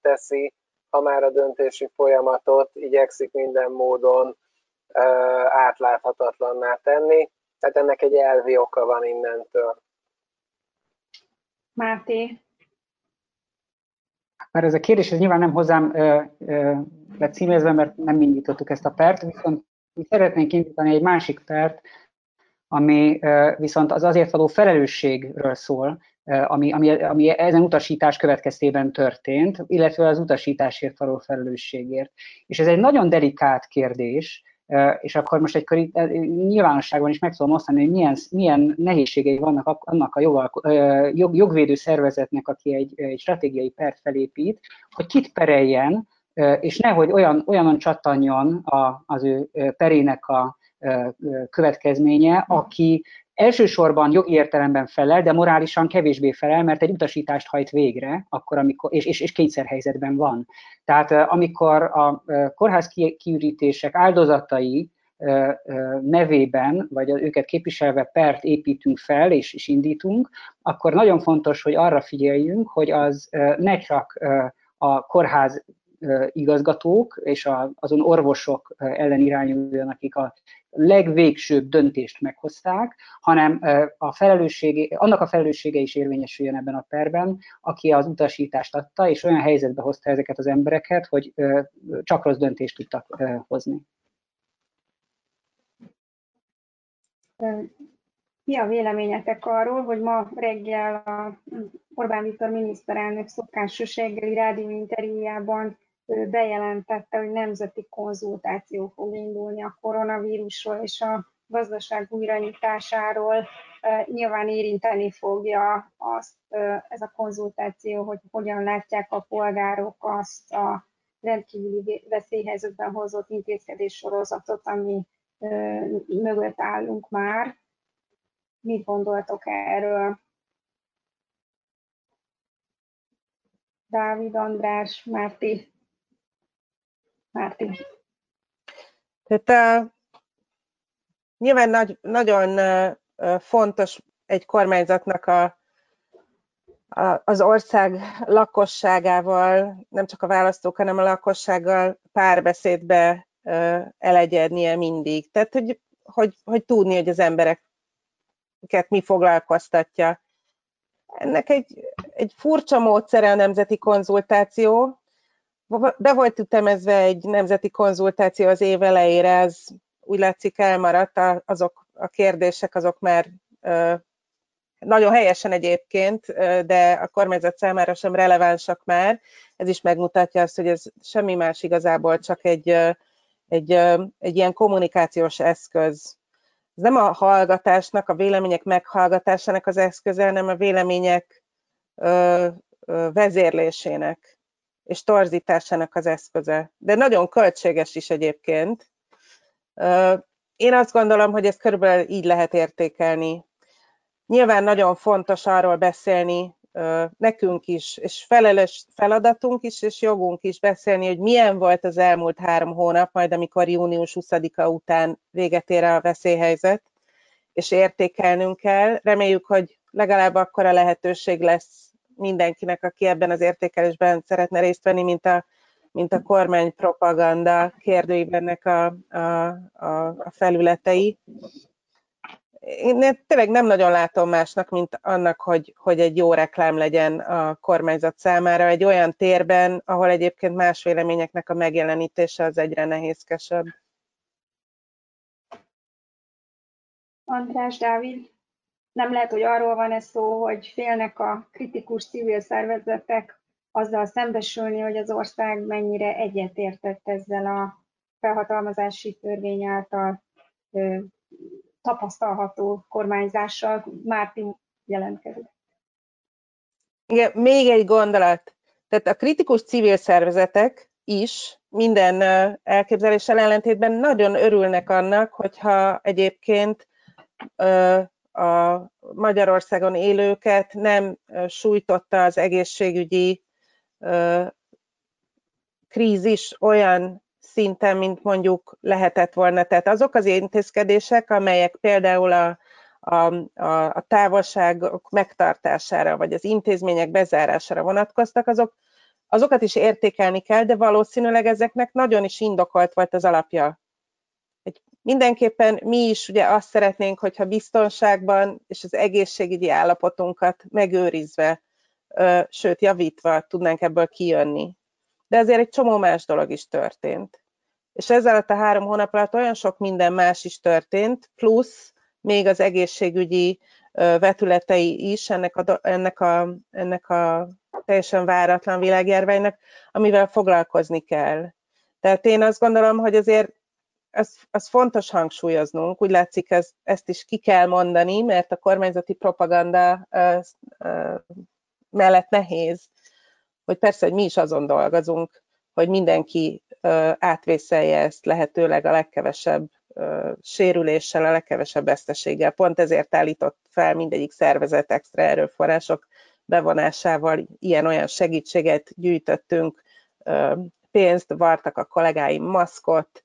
teszi, ha már a döntési folyamatot igyekszik minden módon átláthatatlanná tenni. Tehát ennek egy elvi oka van innentől. Máté, mert ez a kérdés ez nyilván nem hozzám ö, ö, lett címezve, mert nem indítottuk ezt a pert, viszont mi szeretnénk indítani egy másik pert, ami viszont az azért való felelősségről szól, ami, ami, ami ezen utasítás következtében történt, illetve az utasításért való felelősségért. És ez egy nagyon delikát kérdés, és akkor most egy nyilvánosságban is meg tudom osztani, hogy milyen, milyen nehézségei vannak annak a jog, jogvédő szervezetnek, aki egy, egy stratégiai pert felépít, hogy kit pereljen, és nehogy olyan, olyanon csattanjon a, az ő perének a következménye, aki elsősorban jogi értelemben felel, de morálisan kevésbé felel, mert egy utasítást hajt végre, akkor, amikor, és, és, és kényszerhelyzetben van. Tehát amikor a kórház kiürítések áldozatai nevében, vagy őket képviselve pert építünk fel és, és indítunk, akkor nagyon fontos, hogy arra figyeljünk, hogy az ne csak a kórház igazgatók és azon orvosok ellen irányuljon, akik a legvégsőbb döntést meghozták, hanem a felelőssége, annak a felelőssége is érvényesüljön ebben a perben, aki az utasítást adta, és olyan helyzetbe hozta ezeket az embereket, hogy csak rossz döntést tudtak hozni. Mi a véleményetek arról, hogy ma reggel a Orbán Viktor miniszterelnök szokásos reggeli rádióinterjújában bejelentette, hogy nemzeti konzultáció fog indulni a koronavírusról és a gazdaság újranyitásáról. Nyilván érinteni fogja azt ez a konzultáció, hogy hogyan látják a polgárok azt a rendkívüli veszélyhelyzetben hozott intézkedés sorozatot, ami mögött állunk már. Mit gondoltok erről? Dávid, András, Márti. Márti. Tehát nyilván nagy, nagyon fontos egy kormányzatnak a, a, az ország lakosságával, nem csak a választók, hanem a lakossággal párbeszédbe uh, elegyednie mindig. Tehát, hogy, hogy, hogy tudni, hogy az embereket mi foglalkoztatja. Ennek egy, egy furcsa módszere a nemzeti konzultáció, be volt ütemezve egy nemzeti konzultáció az év elejére, ez úgy látszik elmaradt, azok a kérdések azok már nagyon helyesen egyébként, de a kormányzat számára sem relevánsak már. Ez is megmutatja azt, hogy ez semmi más igazából, csak egy, egy, egy ilyen kommunikációs eszköz. Ez nem a hallgatásnak, a vélemények meghallgatásának az eszköze, hanem a vélemények vezérlésének és torzításának az eszköze. De nagyon költséges is egyébként. Én azt gondolom, hogy ezt körülbelül így lehet értékelni. Nyilván nagyon fontos arról beszélni, nekünk is, és felelős feladatunk is, és jogunk is beszélni, hogy milyen volt az elmúlt három hónap, majd amikor június 20-a után véget ér a veszélyhelyzet, és értékelnünk kell. Reméljük, hogy legalább akkor a lehetőség lesz mindenkinek, aki ebben az értékelésben szeretne részt venni, mint a, mint a kormány propaganda kérdőibennek a, a, a, a felületei. Én tényleg nem nagyon látom másnak, mint annak, hogy, hogy egy jó reklám legyen a kormányzat számára egy olyan térben, ahol egyébként más véleményeknek a megjelenítése az egyre nehézkesebb. András Dávid? Nem lehet, hogy arról van ez szó, hogy félnek a kritikus civil szervezetek azzal szembesülni, hogy az ország mennyire egyetértett ezzel a felhatalmazási törvény által ö, tapasztalható kormányzással. Mártin jelentkezett. Igen, még egy gondolat. Tehát a kritikus civil szervezetek is minden elképzeléssel ellentétben nagyon örülnek annak, hogyha egyébként a Magyarországon élőket nem sújtotta az egészségügyi krízis olyan szinten, mint mondjuk lehetett volna. Tehát azok az intézkedések, amelyek például a, a, a, a távolságok megtartására, vagy az intézmények bezárására vonatkoztak, azok, azokat is értékelni kell, de valószínűleg ezeknek nagyon is indokolt volt az alapja. Mindenképpen mi is ugye azt szeretnénk, hogyha biztonságban és az egészségügyi állapotunkat megőrizve, sőt javítva tudnánk ebből kijönni. De azért egy csomó más dolog is történt. És ezzel a három hónap alatt olyan sok minden más is történt, plusz még az egészségügyi vetületei is ennek a, ennek a, ennek a teljesen váratlan világjárványnak, amivel foglalkozni kell. Tehát én azt gondolom, hogy azért az, az fontos hangsúlyoznunk, úgy látszik, ez, ezt is ki kell mondani, mert a kormányzati propaganda az, az, mellett nehéz, hogy persze, hogy mi is azon dolgozunk, hogy mindenki átvészelje ezt lehetőleg a legkevesebb sérüléssel, a legkevesebb veszteséggel. Pont ezért állított fel mindegyik szervezet extra erőforrások bevonásával ilyen-olyan segítséget gyűjtöttünk, pénzt, vartak a kollégáim maszkot,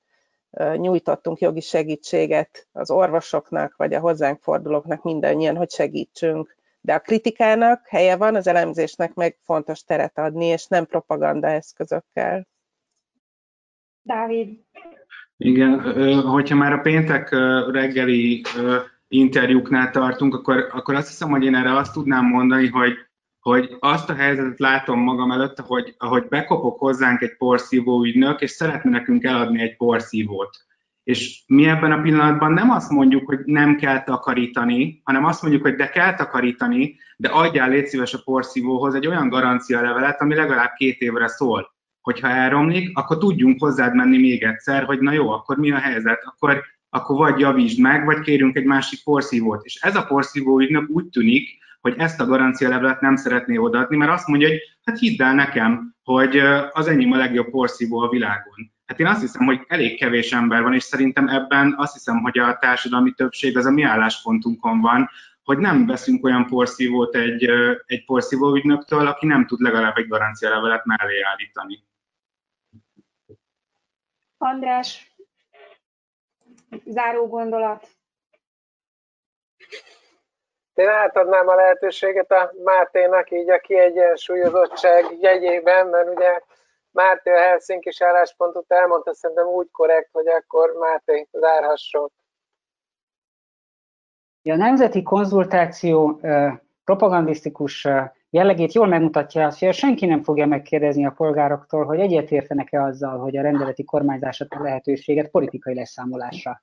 nyújtottunk jogi segítséget az orvosoknak, vagy a hozzánk fordulóknak mindannyian, hogy segítsünk. De a kritikának helye van, az elemzésnek meg fontos teret adni, és nem propaganda eszközökkel. Dávid. Igen, hogyha már a péntek reggeli interjúknál tartunk, akkor, akkor azt hiszem, hogy én erre azt tudnám mondani, hogy, hogy azt a helyzetet látom magam előtt, hogy ahogy bekopok hozzánk egy porszívó ügynök, és szeretne nekünk eladni egy porszívót. És mi ebben a pillanatban nem azt mondjuk, hogy nem kell takarítani, hanem azt mondjuk, hogy de kell takarítani, de adjál légy szíves a porszívóhoz egy olyan garancia levelet, ami legalább két évre szól hogyha elromlik, akkor tudjunk hozzád menni még egyszer, hogy na jó, akkor mi a helyzet, akkor, akkor vagy javítsd meg, vagy kérünk egy másik porszívót. És ez a porszívó ügynök úgy tűnik, hogy ezt a garancialevelet nem szeretné odaadni, mert azt mondja, hogy hát hidd el nekem, hogy az enyém a legjobb porszívó a világon. Hát én azt hiszem, hogy elég kevés ember van, és szerintem ebben azt hiszem, hogy a társadalmi többség az a mi álláspontunkon van, hogy nem veszünk olyan porszívót egy, egy porszívó ügynöktől, aki nem tud legalább egy garancialevelet mellé állítani. András, záró gondolat. Én átadnám a lehetőséget a Máténak így a kiegyensúlyozottság jegyében, mert ugye Máté a Helsinki álláspontot elmondta, szerintem úgy korrekt, hogy akkor Máté zárhasson. A nemzeti konzultáció propagandisztikus jellegét jól megmutatja azt, hogy senki nem fogja megkérdezni a polgároktól, hogy egyetértenek-e azzal, hogy a rendeleti kormányzását a lehetőséget politikai leszámolásra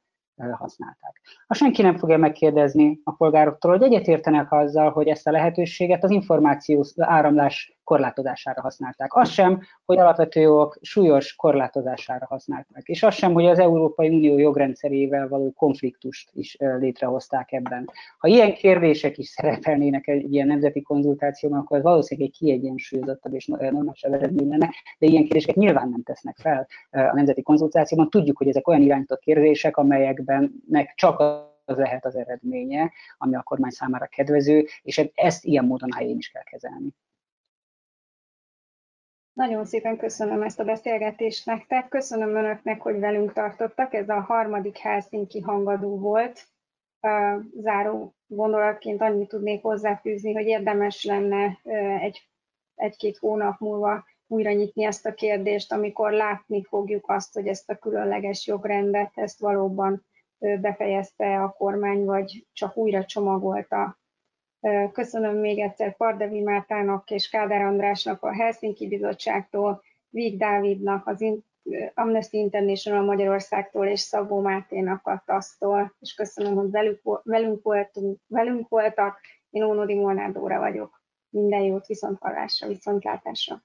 használták. Ha senki nem fogja megkérdezni a polgároktól, hogy egyetértenek azzal, hogy ezt a lehetőséget az információs áramlás korlátozására használták. Az sem, hogy alapvető jogok súlyos korlátozására használták. És az sem, hogy az Európai Unió jogrendszerével való konfliktust is létrehozták ebben. Ha ilyen kérdések is szerepelnének egy ilyen nemzeti konzultációban, akkor ez valószínűleg egy kiegyensúlyozottabb és normálisabb eredmény lenne, de ilyen kérdéseket nyilván nem tesznek fel a nemzeti konzultációban. Tudjuk, hogy ezek olyan irányított kérdések, amelyekben meg csak az lehet az eredménye, ami a kormány számára kedvező, és ezt ilyen módon helyén is kell kezelni. Nagyon szépen köszönöm ezt a beszélgetést nektek. Köszönöm Önöknek, hogy velünk tartottak. Ez a harmadik Helsinki hangadó volt. Záró gondolatként annyit tudnék hozzáfűzni, hogy érdemes lenne egy, egy-két hónap múlva újra nyitni ezt a kérdést, amikor látni fogjuk azt, hogy ezt a különleges jogrendet, ezt valóban befejezte a kormány, vagy csak újra csomagolta Köszönöm még egyszer Pardevi Mártának és Kádár Andrásnak a Helsinki Bizottságtól, Víg Dávidnak, az Amnesty International Magyarországtól és Szabó Máténak a TASZ-tól, és köszönöm, hogy velük, velünk, voltunk, velünk voltak. Én Ónodi Molnár Dóra vagyok. Minden jót, viszont hallásra, viszontlátásra.